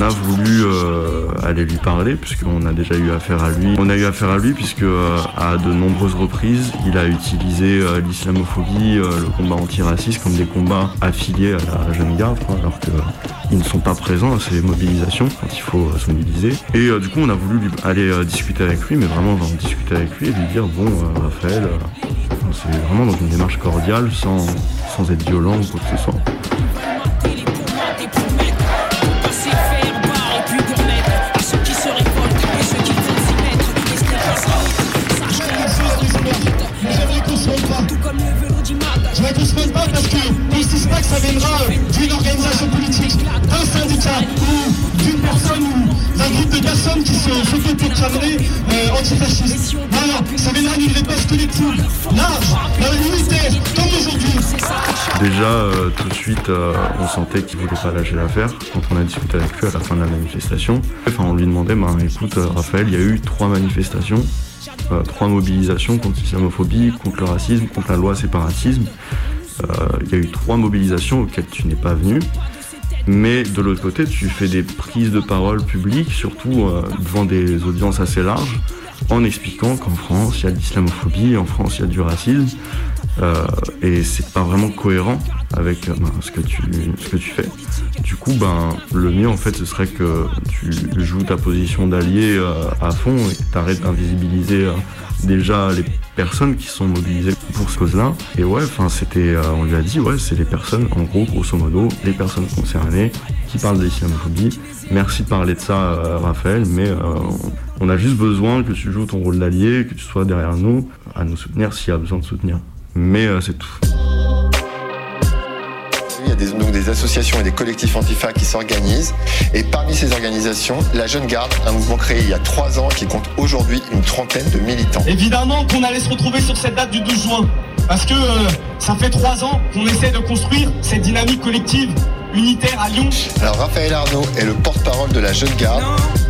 A voulu euh, aller lui parler puisqu'on a déjà eu affaire à lui. On a eu affaire à lui puisque euh, à de nombreuses reprises, il a utilisé euh, l'islamophobie, le combat antiraciste comme des combats affiliés à la jeune garde, alors qu'ils ne sont pas présents à ces mobilisations quand il faut se mobiliser. Et du coup, on a voulu lui- aller discuter avec lui, mais vraiment genre, discuter avec lui et lui dire bon, Raphaël, c'est vraiment dans une démarche cordiale, sans, sans être violent ou quoi que ce soit. Ça viendra d'une organisation politique, d'un syndicat ou d'une personne ou d'un groupe de personnes qui se s'autoproclameraient euh, antifascistes. Non, non, ça viendra d'une réponse collective, large, dans l'unité, comme aujourd'hui. Déjà, euh, tout de suite, euh, on sentait qu'il voulait pas lâcher l'affaire. Quand on a discuté avec lui à la fin de la manifestation, enfin, on lui demandait, ben, écoute, euh, Raphaël, il y a eu trois manifestations, trois mobilisations contre l'islamophobie, contre le racisme, contre la loi séparatisme. Euh, il y a eu trois mobilisations auxquelles tu n'es pas venu. Mais de l'autre côté, tu fais des prises de parole publiques, surtout euh, devant des audiences assez larges, en expliquant qu'en France, il y a de l'islamophobie, en France, il y a du racisme. Euh, et c'est pas vraiment cohérent avec euh, ben, ce, que tu, ce que tu fais. Du coup, ben, le mieux en fait, ce serait que tu joues ta position d'allié euh, à fond et que tu arrêtes d'invisibiliser euh, déjà les personnes qui sont mobilisées pour ce cause-là. Et ouais, enfin, c'était, euh, on lui a dit, ouais, c'est les personnes, en gros, grosso modo, les personnes concernées qui parlent de l'islamophobie. Merci de parler de ça, euh, Raphaël, mais euh, on a juste besoin que tu joues ton rôle d'allié, que tu sois derrière nous, à nous soutenir s'il y a besoin de soutenir. Mais c'est tout. Il y a des, donc des associations et des collectifs antifa qui s'organisent. Et parmi ces organisations, la Jeune Garde, un mouvement créé il y a trois ans qui compte aujourd'hui une trentaine de militants. Évidemment qu'on allait se retrouver sur cette date du 12 juin. Parce que euh, ça fait trois ans qu'on essaie de construire cette dynamique collective unitaire à Lyon. Alors Raphaël Arnaud est le porte-parole de la Jeune Garde.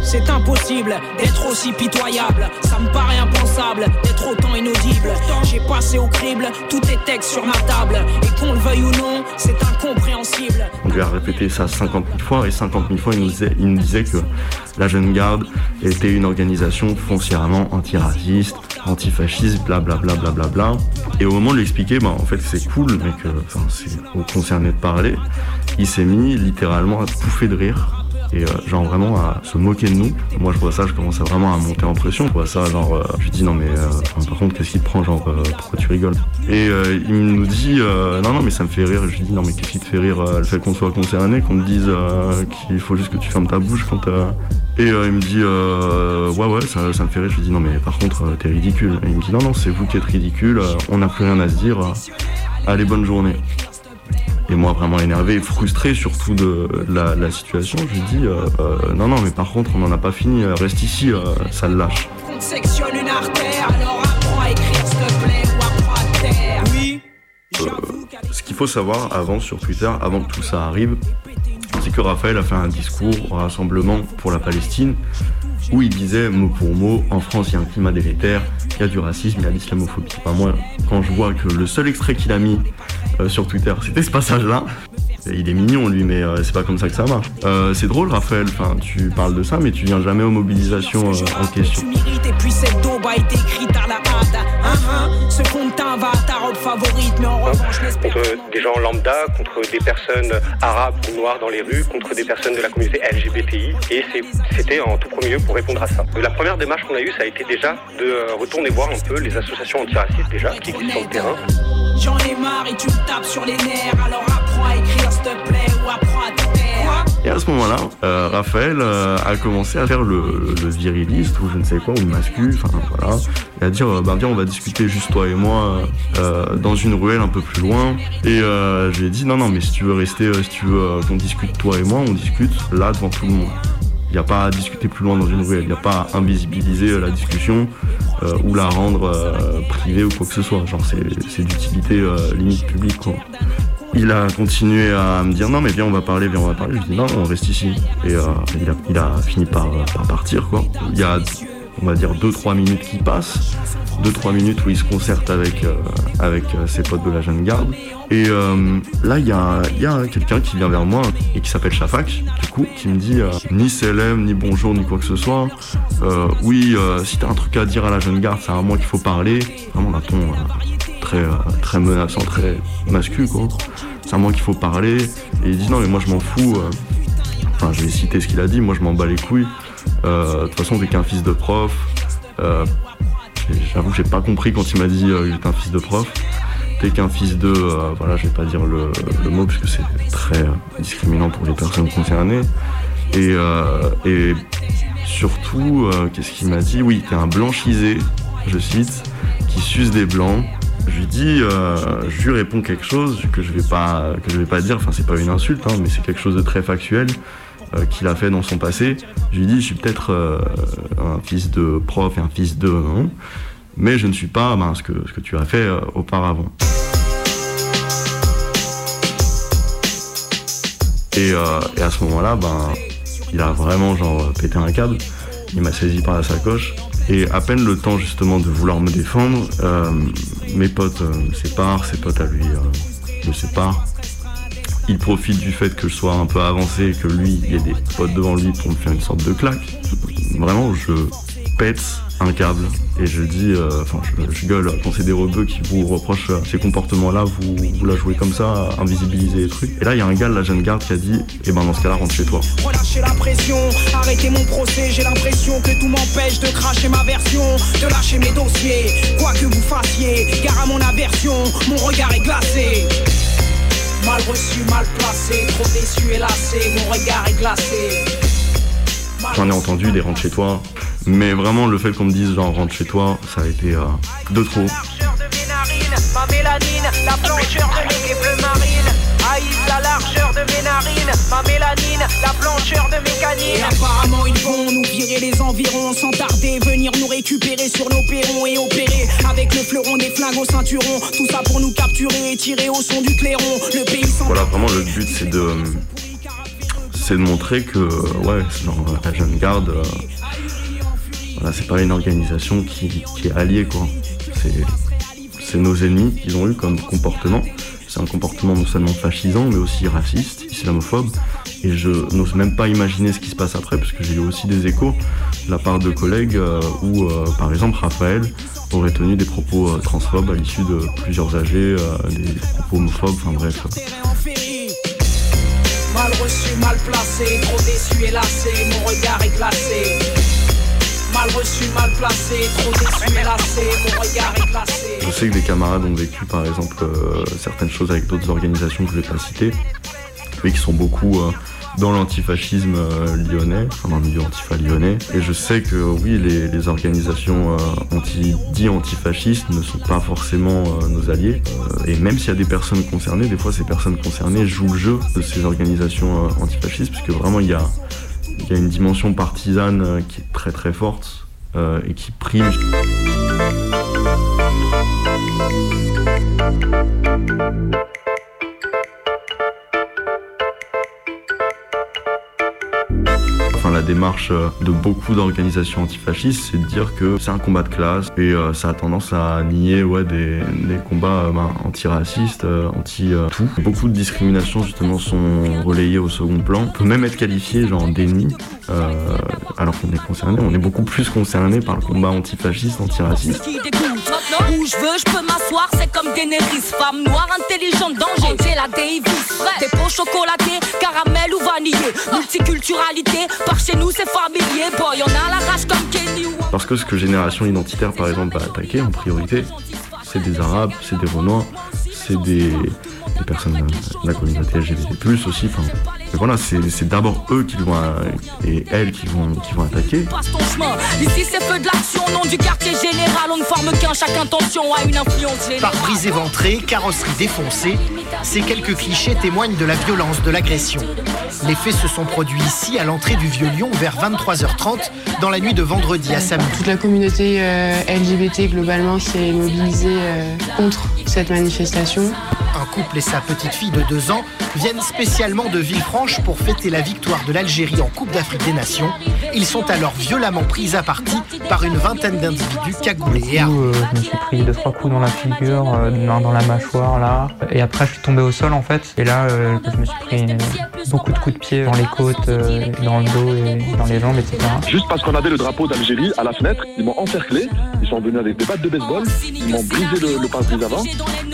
C'est impossible d'être aussi pitoyable. Ça me paraît impensable d'être autant inaudible. J'ai passé au crible tous tes textes sur ma table. Et qu'on le veuille ou non, c'est incompréhensible. On lui a répété ça 50 000 fois et 50 000 fois il nous disait, que la Jeune Garde était une organisation foncièrement antiraciste, antifasciste, blablabla. Bla, bla, bla, bla. Et au moment de lui expliquer, bah, en fait c'est cool, mais que c'est aux concernés de parler, il s'est mis littéralement à pouffer de rire et euh, genre vraiment à se moquer de nous. Moi je vois ça, je commence à vraiment à monter en pression. Je vois ça, genre, euh, je lui dis non mais euh, par contre qu'est-ce qui te prend, genre pourquoi tu rigoles? Et il nous dit non non mais ça me fait rire. Je lui dis non mais qu'est-ce qui te fait rire Le fait qu'on soit concerné, qu'on te dise qu'il faut juste que tu fermes ta bouche quand et il me dit euh, ouais ouais ça, me fait rire. Je lui dis non mais par contre t'es ridicule. Et il me dit non non c'est vous qui êtes ridicule. on n'a plus rien à se dire. allez bonne journée. Et moi, vraiment énervé et frustré surtout de la, la situation, je lui dis euh, euh, non, non, mais par contre, on n'en a pas fini, euh, reste ici, euh, ça le lâche. Qu'on te sectionne une artère, alors apprends à écrire s'il te plaît ou apprends à te taire. Oui. Ce qu'il faut savoir avant sur Twitter, avant que tout ça arrive, c'est que Raphaël a fait un discours au rassemblement pour la Palestine où il disait mot pour mot en France il y a un climat délétère, il y a du racisme, il y a de l'islamophobie. Enfin, moi, quand je vois que le seul extrait qu'il a mis euh, sur Twitter, c'était ce passage-là. Il est mignon lui, mais euh, c'est pas comme ça que ça marche. Euh, c'est drôle, Raphaël. Enfin, tu parles de ça, mais tu viens jamais aux mobilisations en question. Hein, hein, ce va à ta robe favorite, mais en revanche, contre des gens lambda, contre des personnes arabes ou noires dans les rues, contre des personnes de la communauté LGBTI. Et c'était en tout premier lieu pour répondre à ça. La première démarche qu'on a eue, ça a été déjà de euh, retourner voir un peu les associations antiracistes déjà qui existent sur le terrain. J'en ai marre et tu me tapes sur les nerfs, alors apprends à écrire s'il te plaît ou apprends à te. Et à ce moment-là, euh, Raphaël euh, a commencé à faire le, viriliste ou je ne sais quoi, ou le mascu, enfin voilà, et à dire, euh, bah viens, on va discuter juste toi et moi euh, dans une ruelle un peu plus loin. Et je lui ai dit, non, non, mais si tu veux rester, si tu veux qu'on discute toi et moi, on discute là devant tout le monde. Il n'y a pas à discuter plus loin dans une ruelle, il n'y a pas à invisibiliser la discussion ou la rendre privée ou quoi que ce soit. Genre, c'est d'utilité limite publique, quoi. Il a continué à me dire non mais viens on va parler, viens on va parler. Je dis non on reste ici. Et euh, il, a, fini par, par partir quoi. Il y a on va dire 2-3 minutes qui passent. 2-3 minutes où il se concerte avec, euh, euh, ses potes de la jeune garde. Et euh, là il y a, quelqu'un qui vient vers moi et qui s'appelle Shafak du coup qui me dit euh, ni CLM, ni bonjour, ni quoi que ce soit. Euh, oui euh, si t'as un truc à dire à la jeune garde c'est à moi qu'il faut parler. Vraiment d'un ton euh, très, euh, très menaçant, très mascu quoi. C'est à moi qu'il faut parler. Et il dit non mais moi je m'en fous. euh. Enfin je vais citer ce qu'il a dit, moi je m'en bats les couilles. Euh, De toute façon t'es qu'un fils de prof. J'avoue que j'ai pas compris quand il m'a dit que j'étais un fils de prof. T'es qu'un fils de... voilà je vais pas dire le, mot parce que c'est très discriminant pour les personnes concernées. Et, et surtout, qu'est-ce qu'il m'a dit? Oui, t'es un blanchisé, je cite, qui suce des blancs. Je lui dis, euh, je lui réponds quelque chose que je vais pas, que je vais pas dire. Enfin, c'est pas une insulte, hein, mais c'est quelque chose de très factuel euh, qu'il a fait dans son passé. Je lui dis, je suis peut-être euh, un fils de prof et un fils de, hein, mais je ne suis pas ben, ce que ce que tu as fait auparavant. Et, et à ce moment-là, ben, il a vraiment genre pété un câble. Il m'a saisi par la sacoche. Et à peine le temps justement de vouloir me défendre, euh, mes potes euh, me séparent, ses potes à lui euh, me sépare. Il profite du fait que je sois un peu avancé et que lui, il y ait des potes devant lui pour me faire une sorte de claque. Vraiment, je pète un câble et je dis, euh, enfin, je, je gueule quand c'est des rebeux qui vous reprochent euh, ces comportements-là, vous, vous la jouez comme ça, invisibiliser les trucs. Et là, il y a un gars la jeune garde qui a dit, eh ben dans ce cas-là, rentre chez toi. Relâchez la pression, arrêtez mon procès, j'ai l'impression que tout m'empêche de cracher ma version, de lâcher mes dossiers, quoi que vous fassiez, car à mon aversion, mon regard est glacé. Mal reçu, mal placé, trop déçu et lassé, mon regard est glacé. J'en ai entendu des rentre chez toi, mais vraiment le fait qu'on me dise genre rentre chez toi, ça a été euh, de trop. Ma mélanine, la blancheur de mes bleu marine. Haïs la largeur de mes narines, ma mélanine, la blancheur de mes canines. Et apparemment ils vont nous virer les environs sans tarder, venir nous récupérer sur nos perrons et opérer avec le fleuron des flingues au ceinturon. Tout ça pour nous capturer et tirer au son du clairon. Le pays sans Voilà, vraiment le but c'est de c'est de montrer que ouais, dans la jeune garde, euh, voilà, c'est pas une organisation qui, est alliée quoi. C'est nos ennemis qu'ils ont eu comme comportement. C'est un comportement non seulement fascisant, mais aussi raciste, islamophobe. Et je n'ose même pas imaginer ce qui se passe après, parce que j'ai eu aussi des échos de la part de collègues euh, où, euh, par exemple, Raphaël aurait tenu des propos euh, transphobes à l'issue de plusieurs AG, euh, des propos homophobes, enfin bref. Mal reçu, mal placé, trop déçu et lassé, mon regard est glacé. Mal reçu, mal placé, trop déçu lassé, mon regard est glacé. Je sais que des camarades ont vécu par exemple euh, certaines choses avec d'autres organisations que je vais pas citer, mais qui sont beaucoup euh, dans l'antifascisme euh, lyonnais, enfin dans le milieu antifa lyonnais. Et je sais que oui, les, les organisations euh, anti, dit antifascistes ne sont pas forcément euh, nos alliés. Euh, et même s'il y a des personnes concernées, des fois ces personnes concernées jouent le jeu de ces organisations euh, antifascistes, puisque vraiment il y a, il y a une dimension partisane euh, qui est très très forte euh, et qui prime. La démarche euh, de beaucoup d'organisations antifascistes, c'est de dire que c'est un combat de classe et euh, ça a tendance à nier ouais, des, combats ben, antiracistes, anti-tout. Beaucoup de discriminations justement sont relayées au second plan. On peut même être qualifié genre euh, alors qu'on est concerné. On est beaucoup plus concerné par le combat antifasciste, antiraciste. Où je veux, je peux m'asseoir, c'est comme Daenerys, femme noire, intelligente, danger. Angela Davis, des pots chocolatés, caramel ou vanillé, multiculturalité, par chez nous c'est familier, boy, on a la rage comme Kenny Parce que ce que Génération Identitaire, par exemple, va attaquer en priorité, c'est des Arabes, c'est des Renois, c'est des, des personnes de la communauté LGBT+, aussi. Enfin, et voilà, c'est d'abord eux qui vont, euh, et elles qui vont, qui vont attaquer. passe ton chemin. Ici c'est feu de l'action, nom du quartier général, on ne forme qu'un, chaque intention a une influence générale. Pare-brise éventré, carrosserie défoncée, ces quelques clichés témoignent de la violence de l'agression. Les faits se sont produits ici, à l'entrée du Vieux-Lyon, vers 23h30, dans la nuit de vendredi à samedi. Toute la communauté euh, LGBT globalement s'est mobilisée euh, contre cette manifestation. Un couple et sa petite fille de 2 ans viennent spécialement de Villefranche pour fêter la victoire de l'Algérie en Coupe d'Afrique des Nations. Ils sont alors violemment pris à partie par une vingtaine d'individus cagoulés et coup, euh, je me suis pris deux trois coups dans la figure, euh, dans, dans la mâchoire là, et après je suis tombé au sol en fait. Et là, euh, je me suis pris euh, beaucoup de coups de pied dans les côtes, euh, dans le dos et dans les jambes, etc. Juste parce qu'on avait le drapeau d'Algérie à la fenêtre, ils m'ont encerclé, ils sont venus avec des battes de baseball, ils m'ont brisé le, le pare-brise avant,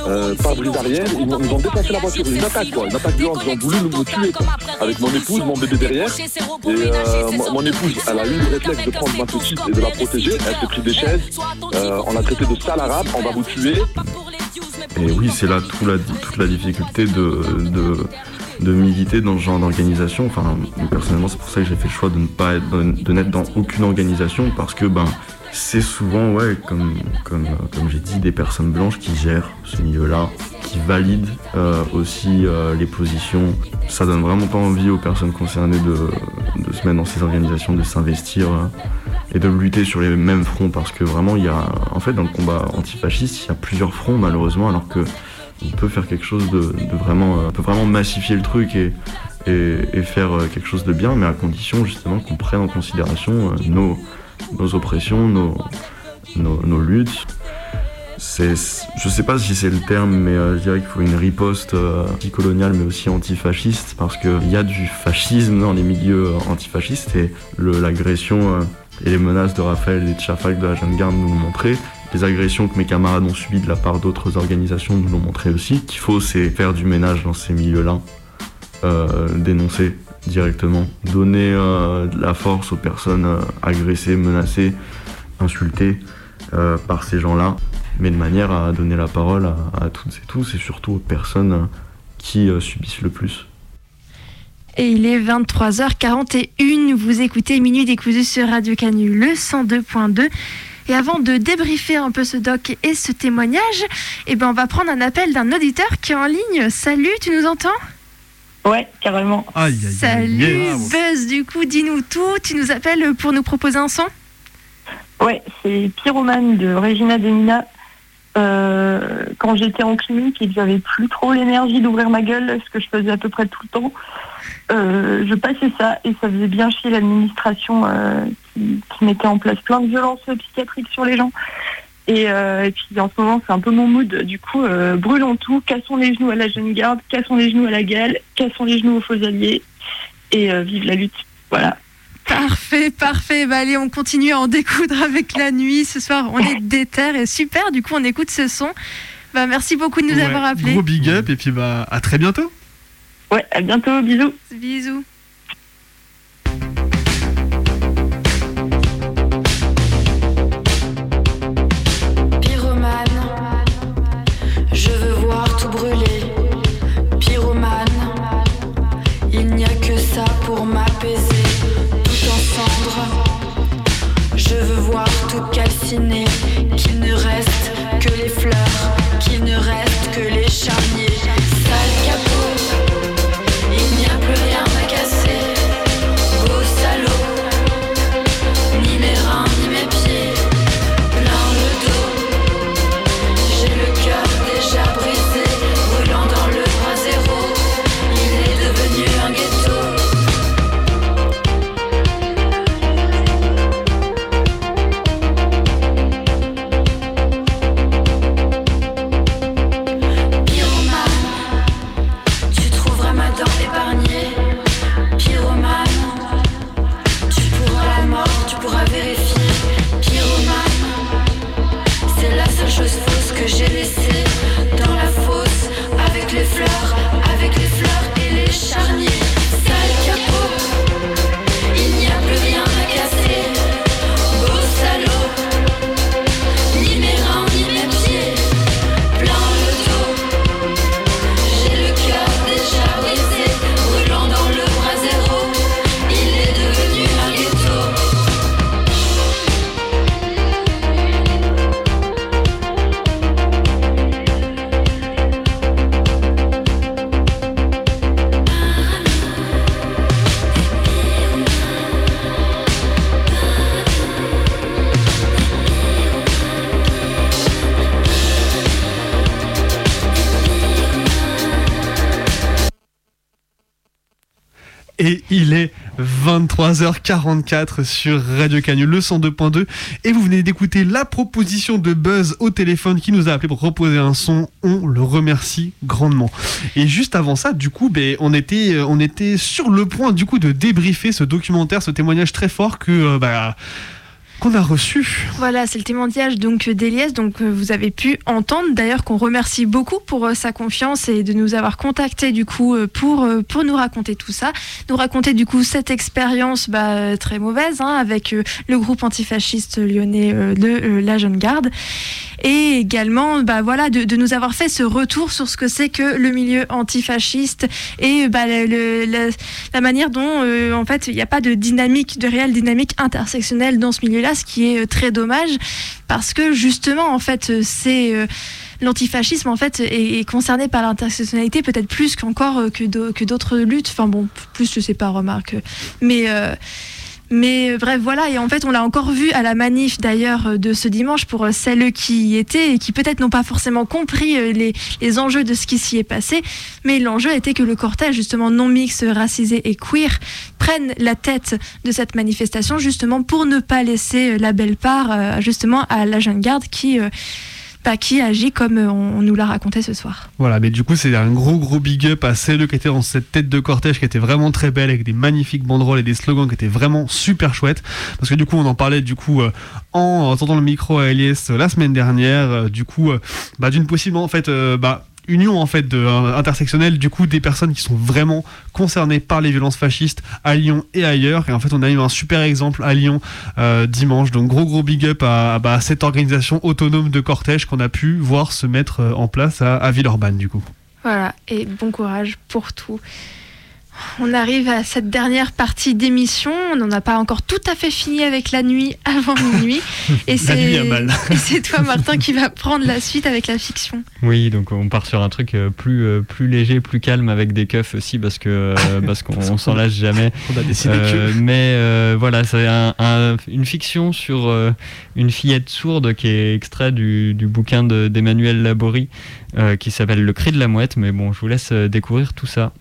euh, pare-brise arrière, ils m'ont ils ont déplacé la voiture, une attaque quoi, une attaque violente, ils ont voulu nous tuer quoi. Avec mon épouse, mon bébé derrière, et euh, mon- épouse, elle a eu le réflexe de prendre ma petite et de la protéger, elle s'est pris des chaises, euh, on l'a traité de sale arabe, on va vous tuer. Et oui, c'est là la, toute la difficulté de, de, de militer dans ce genre d'organisation. Enfin, personnellement, c'est pour ça que j'ai fait le choix de ne pas être, de, de n'être dans aucune organisation parce que ben c'est souvent, ouais, comme, comme, comme j'ai dit, des personnes blanches qui gèrent ce milieu-là, qui valident euh, aussi euh, les positions. Ça donne vraiment pas envie aux personnes concernées de, de se mettre dans ces organisations, de s'investir euh, et de lutter sur les mêmes fronts parce que vraiment, il y a, en fait, dans le combat antifasciste, il y a plusieurs fronts malheureusement, alors que on peut faire quelque chose de, de vraiment, euh, on peut vraiment massifier le truc et, et, et faire euh, quelque chose de bien, mais à condition justement qu'on prenne en considération euh, nos, nos oppressions, nos, nos, luttes. c'est, je sais pas si c'est le terme, mais euh, je dirais qu'il faut une riposte euh, anticoloniale, mais aussi antifasciste, parce qu'il y a du fascisme dans les milieux euh, antifascistes et l'agression euh, et les menaces de Raphaël et de Chafak de la Jeune Garde nous l'ont montré. Les agressions que mes camarades ont subies de la part d'autres organisations nous l'ont montré aussi. Qu'il faut, c'est faire du ménage dans ces milieux-là, dénoncer directement, donner euh, de la force aux personnes euh, agressées, menacées, insultées euh, par ces gens-là, mais de manière à donner la parole à, toutes et tous et surtout aux personnes qui subissent le plus. Et il est 23h41. Vous écoutez Minuit décousu sur Radio Canu, le 102.2. Et avant de débriefer un peu ce doc et ce témoignage, eh ben on va prendre un appel d'un auditeur qui est en ligne. Salut, tu nous entends? Ouais, carrément. Aïe, aïe, Salut. Buzz, du coup, dis-nous tout. Tu nous appelles pour nous proposer un son Ouais, c'est Pyromane de Regina Demina. Euh, quand j'étais en clinique et que j'avais plus trop l'énergie d'ouvrir ma gueule, ce que je faisais à peu près tout le temps, euh, je passais ça et ça faisait bien chier l'administration euh, qui, qui mettait en place plein de violences psychiatriques sur les gens. Et, euh, et puis en ce moment, c'est un peu mon mood. Du coup, euh, brûlons tout, cassons les genoux à la jeune garde, cassons les genoux à la gale, cassons les genoux aux faux alliés et euh, vive la lutte. Voilà. Parfait, parfait. Bah, allez, on continue à en découdre avec la nuit. Ce soir, on est déter et super. Du coup, on écoute ce son. Bah, merci beaucoup de nous Ouais, avoir appelés. Gros big up et puis bah à très bientôt. Ouais, à bientôt, bisous. Bisous. Calciner. Qu'il ne reste 23h44 sur Radio Canu, le 102.2. Et vous venez d'écouter la proposition de Buzz au téléphone qui nous a appelé pour proposer un son. On le remercie grandement. Et juste avant ça, du coup, ben, on, était, euh, on était sur le point du coup de débriefer ce documentaire, ce témoignage très fort que euh, bah, qu'on a reçu. Voilà, c'est le témoignage donc d'Elias, donc euh, vous avez pu entendre d'ailleurs qu'on remercie beaucoup pour euh, sa confiance et de nous avoir contacté du coup euh, pour pour nous raconter tout ça, nous raconter du coup cette expérience bah, très mauvaise hein, avec le groupe antifasciste lyonnais de la Jeune Garde. Et également bah voilà de, nous avoir fait ce retour sur ce que c'est que le milieu antifasciste et bah, la manière dont en fait il n'y a pas de dynamique de réelle dynamique intersectionnelle dans ce milieu-là ce qui est euh, très dommage parce que justement en fait euh, c'est euh, L'antifascisme en fait est, concerné par l'intersectionnalité peut-être plus qu'encore que d'au- que d'autres luttes. Enfin bon, plus je sais pas, remarque. Mais mais euh, bref, voilà, et en fait, on l'a encore vu à la manif d'ailleurs euh, de ce dimanche pour euh, celles qui y étaient et qui peut-être n'ont pas forcément compris les, enjeux de ce qui s'y est passé. Mais l'enjeu était que le cortège, justement non mixte, racisé et queer, prenne la tête de cette manifestation, justement pour ne pas laisser la belle part, justement, à la jeune garde qui. Bah, qui agit comme euh, on, nous l'a raconté ce soir. Voilà, mais du coup, c'est un gros gros big up à celle qui était dans cette tête de cortège qui était vraiment très belle avec des magnifiques banderoles et des slogans qui étaient vraiment super chouettes. Parce que du coup, on en parlait du coup euh, en entendant le micro à Elias euh, la semaine dernière. du coup, bah, d'une possible en fait, bah, union en fait de, euh, intersectionnelle du coup des personnes qui sont vraiment concernées par les violences fascistes à Lyon et ailleurs. Et en fait on a eu un super exemple à Lyon euh, dimanche. Donc gros gros big up bah, à cette organisation autonome de cortège qu'on a pu voir se mettre euh, en place à, à Villeurbanne du coup. Voilà, et bon courage pour tout. On arrive à cette dernière partie d'émission. On n'en a pas encore tout à fait fini avec la nuit avant minuit. Et c'est toi, Martin, qui va prendre la suite avec la fiction. Oui, donc on part sur un truc euh, plus, euh, plus léger, plus calme avec des keufs aussi parce que euh, parce qu'on on s'en lâche jamais. On a décidé Euh, que- Mais euh, voilà, c'est un- un- une fiction sur euh, une fillette sourde qui est extrait du, du bouquin de- d'Emmanuel Laborie qui s'appelle Le cri de la mouette. Mais bon, je vous laisse découvrir tout ça.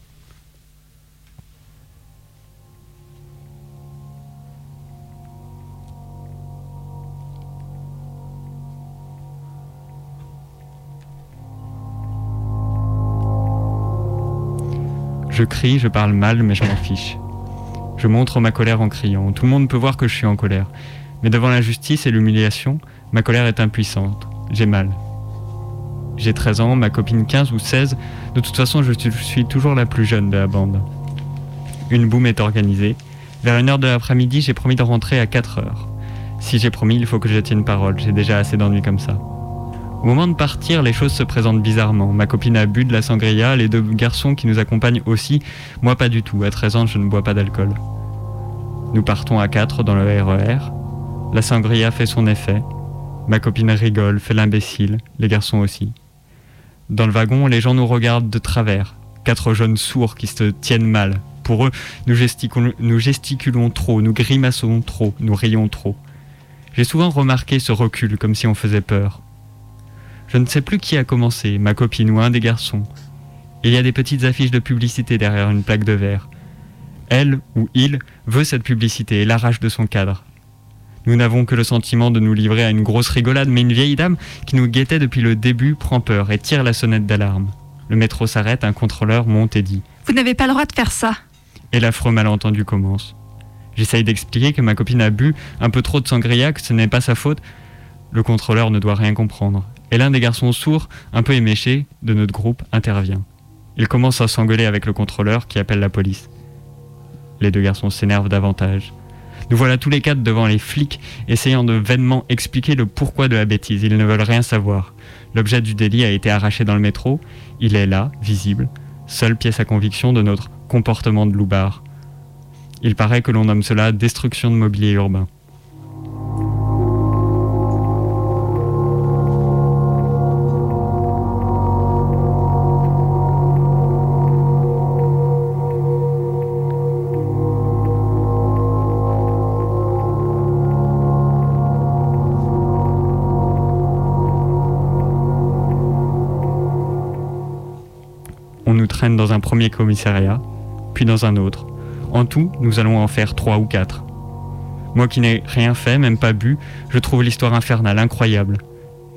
Je crie, je parle mal, mais je m'en fiche. Je montre ma colère en criant. Tout le monde peut voir que je suis en colère. Mais devant l'injustice et l'humiliation, ma colère est impuissante. J'ai mal. J'ai 13 ans, ma copine 15 ou 16. De toute façon, je suis- je suis toujours la plus jeune de la bande. Une boum est organisée. Vers une heure de l'après-midi, j'ai promis de rentrer à 4 heures. Si j'ai promis, il faut que je tienne parole. J'ai déjà assez d'ennuis comme ça. Au moment de partir, les choses se présentent bizarrement. Ma copine a bu de la sangria, les deux garçons qui nous accompagnent aussi. Moi, pas du tout. À 13 ans, je ne bois pas d'alcool. Nous partons à 4 dans le RER. La sangria fait son effet. Ma copine rigole, fait l'imbécile. Les garçons aussi. Dans le wagon, les gens nous regardent de travers. Quatre jeunes sourds qui se tiennent mal. Pour eux, nous gesticulons, nous gesticulons trop, nous grimaçons trop, nous rions trop. J'ai souvent remarqué ce recul comme si on faisait peur. Je ne sais plus qui a commencé, ma copine ou un des garçons. Il y a des petites affiches de publicité derrière une plaque de verre. Elle ou il veut cette publicité et l'arrache de son cadre. Nous n'avons que le sentiment de nous livrer à une grosse rigolade, mais une vieille dame qui nous guettait depuis le début prend peur et tire la sonnette d'alarme. Le métro s'arrête, un contrôleur monte et dit Vous n'avez pas le droit de faire ça. et l'affreux malentendu commence. J'essaye d'expliquer que ma copine a bu un peu trop de sangria, que ce n'est pas sa faute. Le contrôleur ne doit rien comprendre. Et l'un des garçons sourds, un peu éméché, de notre groupe, intervient. Il commence à s'engueuler avec le contrôleur qui appelle la police. Les deux garçons s'énervent davantage. Nous voilà tous les quatre devant les flics, essayant de vainement expliquer le pourquoi de la bêtise. Ils ne veulent rien savoir. L'objet du délit a été arraché dans le métro. Il est là, visible, seule pièce à conviction de notre comportement de loupard. Il paraît que l'on nomme cela destruction de mobilier urbain. On nous traîne dans un premier commissariat, puis dans un autre. En tout, nous allons en faire trois ou quatre. Moi qui n'ai rien fait, même pas bu, je trouve l'histoire infernale, incroyable.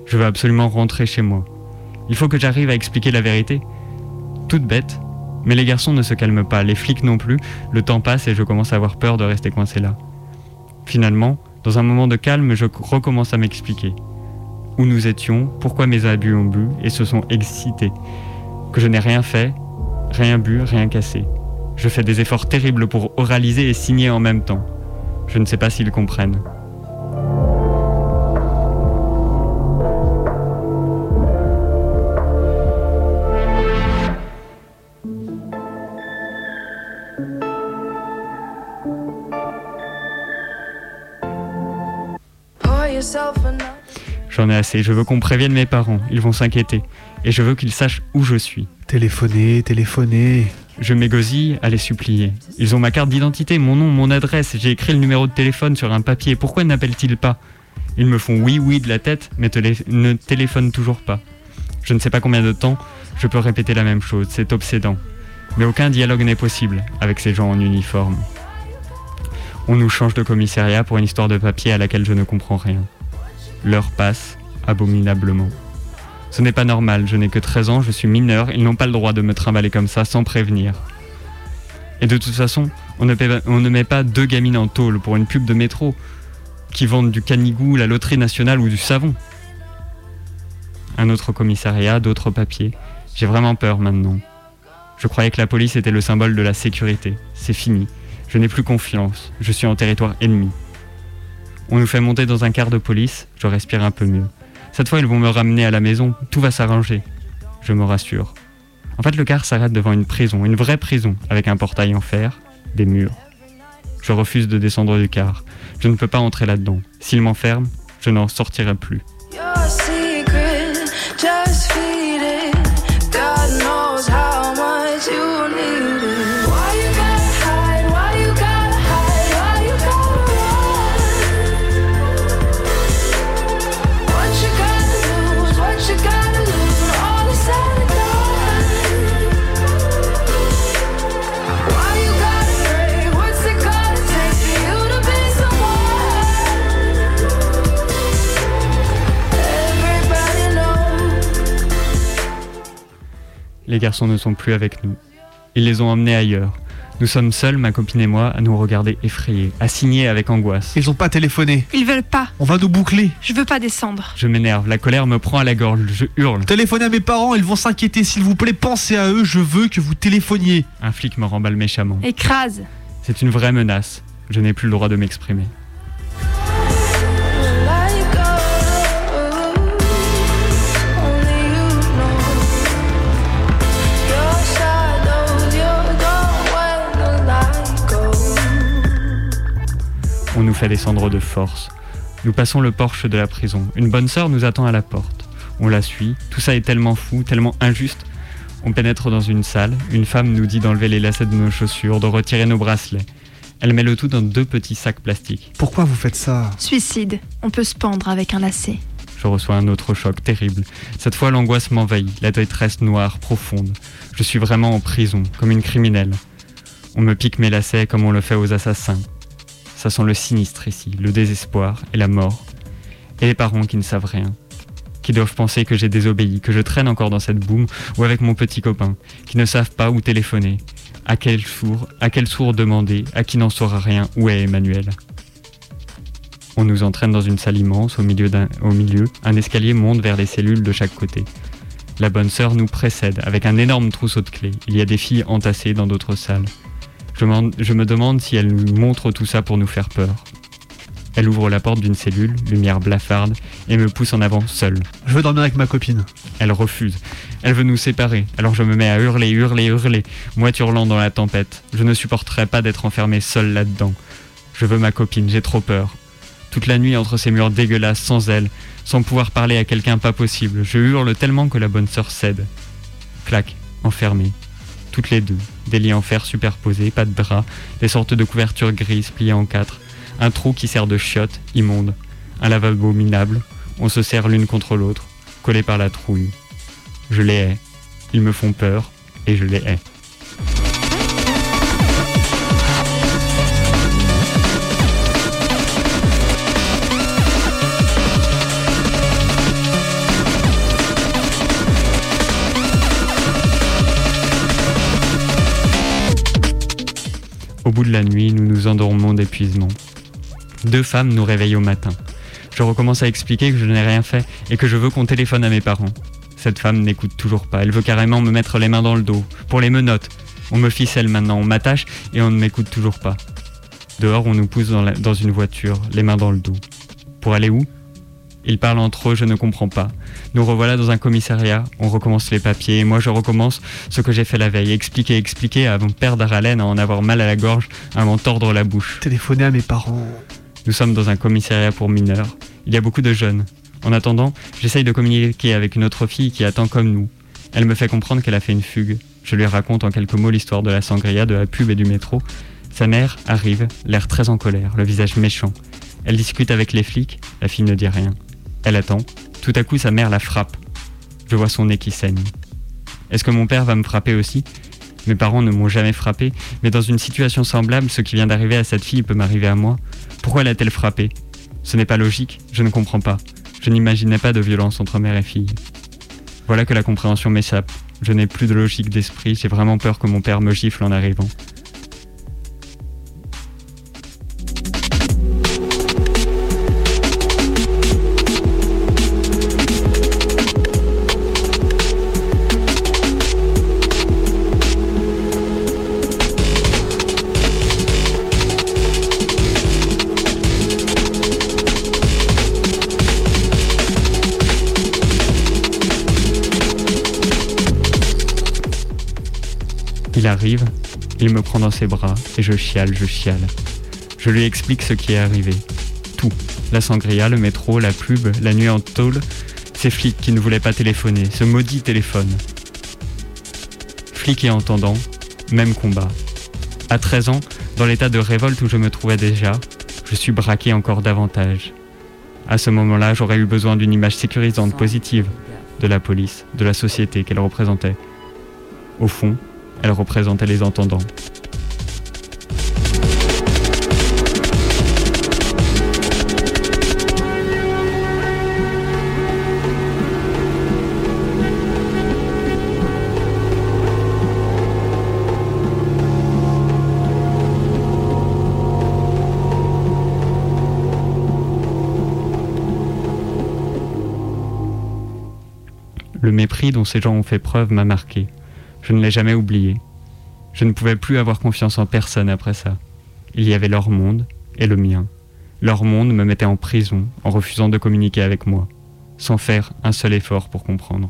Je veux absolument rentrer chez moi. Il faut que j'arrive à expliquer la vérité. Toute bête, mais les garçons ne se calment pas, les flics non plus, le temps passe et je commence à avoir peur de rester coincé là. Finalement, dans un moment de calme, je recommence à m'expliquer. Où nous étions, pourquoi mes abus ont bu et se sont excités. Que je n'ai rien fait, rien bu, rien cassé. Je fais des efforts terribles pour oraliser et signer en même temps. Je ne sais pas s'ils comprennent. J'en ai assez, je veux qu'on prévienne mes parents, ils vont s'inquiéter. Et je veux qu'ils sachent où je suis. Téléphoner, téléphoner. Je m'égosille à les supplier. Ils ont ma carte d'identité, mon nom, mon adresse, j'ai écrit le numéro de téléphone sur un papier, pourquoi n'appellent-ils pas? Ils me font oui oui de la tête, mais télé- ne téléphonent toujours pas. Je ne sais pas combien de temps je peux répéter la même chose, c'est obsédant. Mais aucun dialogue n'est possible avec ces gens en uniforme. On nous change de commissariat pour une histoire de papier à laquelle je ne comprends rien. L'heure passe abominablement. Ce n'est pas normal, je n'ai que 13 ans, je suis mineur, ils n'ont pas le droit de me trimballer comme ça sans prévenir. Et de toute façon, on ne, met pas deux gamines en tôle pour une pub de métro qui vendent du canigou, la loterie nationale ou du savon. Un autre commissariat, d'autres papiers. J'ai vraiment peur maintenant. Je croyais que la police était le symbole de la sécurité. C'est fini. Je n'ai plus confiance. Je suis en territoire ennemi. On nous fait monter dans un car de police. Je respire un peu mieux. Cette fois, ils vont me ramener à la maison. Tout va s'arranger. Je me rassure. En fait, le car s'arrête devant une prison, une vraie prison, avec un portail en fer, des murs. Je refuse de descendre du car. Je ne peux pas entrer là-dedans. S'il m'enferme, je n'en sortirai plus. Les garçons ne sont plus avec nous. Ils les ont emmenés ailleurs. Nous sommes seuls, ma copine et moi, à nous regarder effrayés, à signer avec angoisse. Ils ont pas téléphoné. Ils veulent pas. On va nous boucler. Je veux pas descendre. Je m'énerve, la colère me prend à la gorge, je hurle. Téléphonez à mes parents, ils vont s'inquiéter. S'il vous plaît, pensez à eux, je veux que vous téléphoniez. Un flic me remballe méchamment. Écrase. C'est une vraie menace. Je n'ai plus le droit de m'exprimer. On nous fait descendre de force. Nous passons le porche de la prison. Une bonne sœur nous attend à la porte. On la suit. Tout ça est tellement fou, tellement injuste. On pénètre dans une salle. Une femme nous dit d'enlever les lacets de nos chaussures, de retirer nos bracelets. Elle met le tout dans deux petits sacs plastiques. Pourquoi vous faites ça? Suicide. On peut se pendre avec un lacet. Je reçois un autre choc terrible. Cette fois, l'angoisse m'envahit, la détresse noire, profonde. Je suis vraiment en prison, comme une criminelle. On me pique mes lacets comme on le fait aux assassins. Ça sent le sinistre ici, le désespoir et la mort. Et les parents qui ne savent rien. Qui doivent penser que j'ai désobéi, que je traîne encore dans cette boum ou avec mon petit copain. Qui ne savent pas où téléphoner. À quel sourd, à quel sourd demander, à qui n'en saura rien, où est Emmanuel on nous entraîne dans une salle immense, au milieu, d'un- au milieu, un escalier monte vers les cellules de chaque côté. La bonne sœur nous précède avec un énorme trousseau de clés. Il y a des filles entassées dans d'autres salles. Je, me demande si elle nous montre tout ça pour nous faire peur. Elle ouvre la porte d'une cellule, lumière blafarde, et me pousse en avant seule. Je veux dormir avec ma copine. Elle refuse. Elle veut nous séparer. Alors je me mets à hurler, hurler, hurler, moi hurlant dans la tempête. Je ne supporterai pas d'être enfermé seul là-dedans. Je veux ma copine, j'ai trop peur. Toute la nuit entre ces murs dégueulasses, sans elle, sans pouvoir parler à quelqu'un pas possible. Je hurle tellement que la bonne sœur cède. Clac, enfermée. Toutes les deux. Des lits en fer superposés, pas de draps, des sortes de couvertures grises pliées en quatre, un trou qui sert de chiotte, immonde, un lavabo minable. On se serre l'une contre l'autre, collés par la trouille. Je les hais. Ils me font peur et je les hais. Au bout de la nuit, nous nous endormons d'épuisement. Deux femmes nous réveillent au matin. Je recommence à expliquer que je n'ai rien fait et que je veux qu'on téléphone à mes parents. Cette femme n'écoute toujours pas. Elle veut carrément me mettre les mains dans le dos. Pour les menottes. On me ficelle maintenant, on m'attache et on ne m'écoute toujours pas. Dehors, on nous pousse dans, une voiture, les mains dans le dos. Pour aller où? Ils parlent entre eux, je ne comprends pas. Nous revoilà dans un commissariat, on recommence les papiers, et moi je recommence ce que j'ai fait la veille. Expliquer, expliquer, à m'en perdre haleine, à en avoir mal à la gorge, à m'en tordre la bouche. Téléphoner à mes parents. Nous sommes dans un commissariat pour mineurs. Il y a beaucoup de jeunes. En attendant, j'essaye de communiquer avec une autre fille qui attend comme nous. Elle me fait comprendre qu'elle a fait une fugue. Je lui raconte en quelques mots l'histoire de la sangria, de la pub et du métro. Sa mère arrive, l'air très en colère, le visage méchant. Elle discute avec les flics, la fille ne dit rien. Elle attend. Tout à coup, sa mère la frappe. Je vois son nez qui saigne. Est-ce que mon père va me frapper aussi? Mes parents ne m'ont jamais frappé, mais dans une situation semblable, ce qui vient d'arriver à cette fille peut m'arriver à moi. Pourquoi l'a-t-elle frappé Ce n'est pas logique, je ne comprends pas. Je n'imaginais pas de violence entre mère et fille. Voilà que la compréhension m'échappe. Je n'ai plus de logique d'esprit, j'ai vraiment peur que mon père me gifle en arrivant. Il arrive, il me prend dans ses bras et je chiale, je chiale. Je lui explique ce qui est arrivé. Tout. La sangria, le métro, la pub, la nuit en tôle, ces flics qui ne voulaient pas téléphoner, ce maudit téléphone. Flic et entendant, même combat. À 13 ans, dans l'état de révolte où je me trouvais déjà, je suis braqué encore davantage. À ce moment-là, j'aurais eu besoin d'une image sécurisante, positive, de la police, de la société qu'elle représentait. Au fond, elle représentait les entendants. Le mépris dont ces gens ont fait preuve m'a marqué. Je ne l'ai jamais oublié. Je ne pouvais plus avoir confiance en personne après ça. Il y avait leur monde et le mien. Leur monde me mettait en prison en refusant de communiquer avec moi, sans faire un seul effort pour comprendre.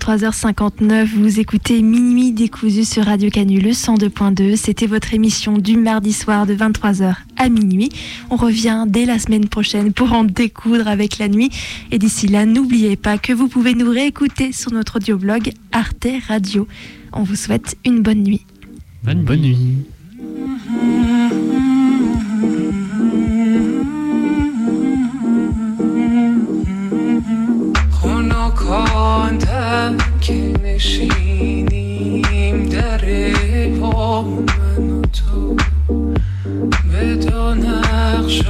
23h59, vous écoutez Minuit décousu sur Radio Canu le 102.2. C'était votre émission du mardi soir de 23h à minuit. On revient dès la semaine prochaine pour en découdre avec la nuit. Et d'ici là, n'oubliez pas que vous pouvez nous réécouter sur notre audioblog Arte Radio. On vous souhaite une bonne nuit. Bonne, bonne nuit. خنکاندم که نشینیم در پا من و تو به دو نقش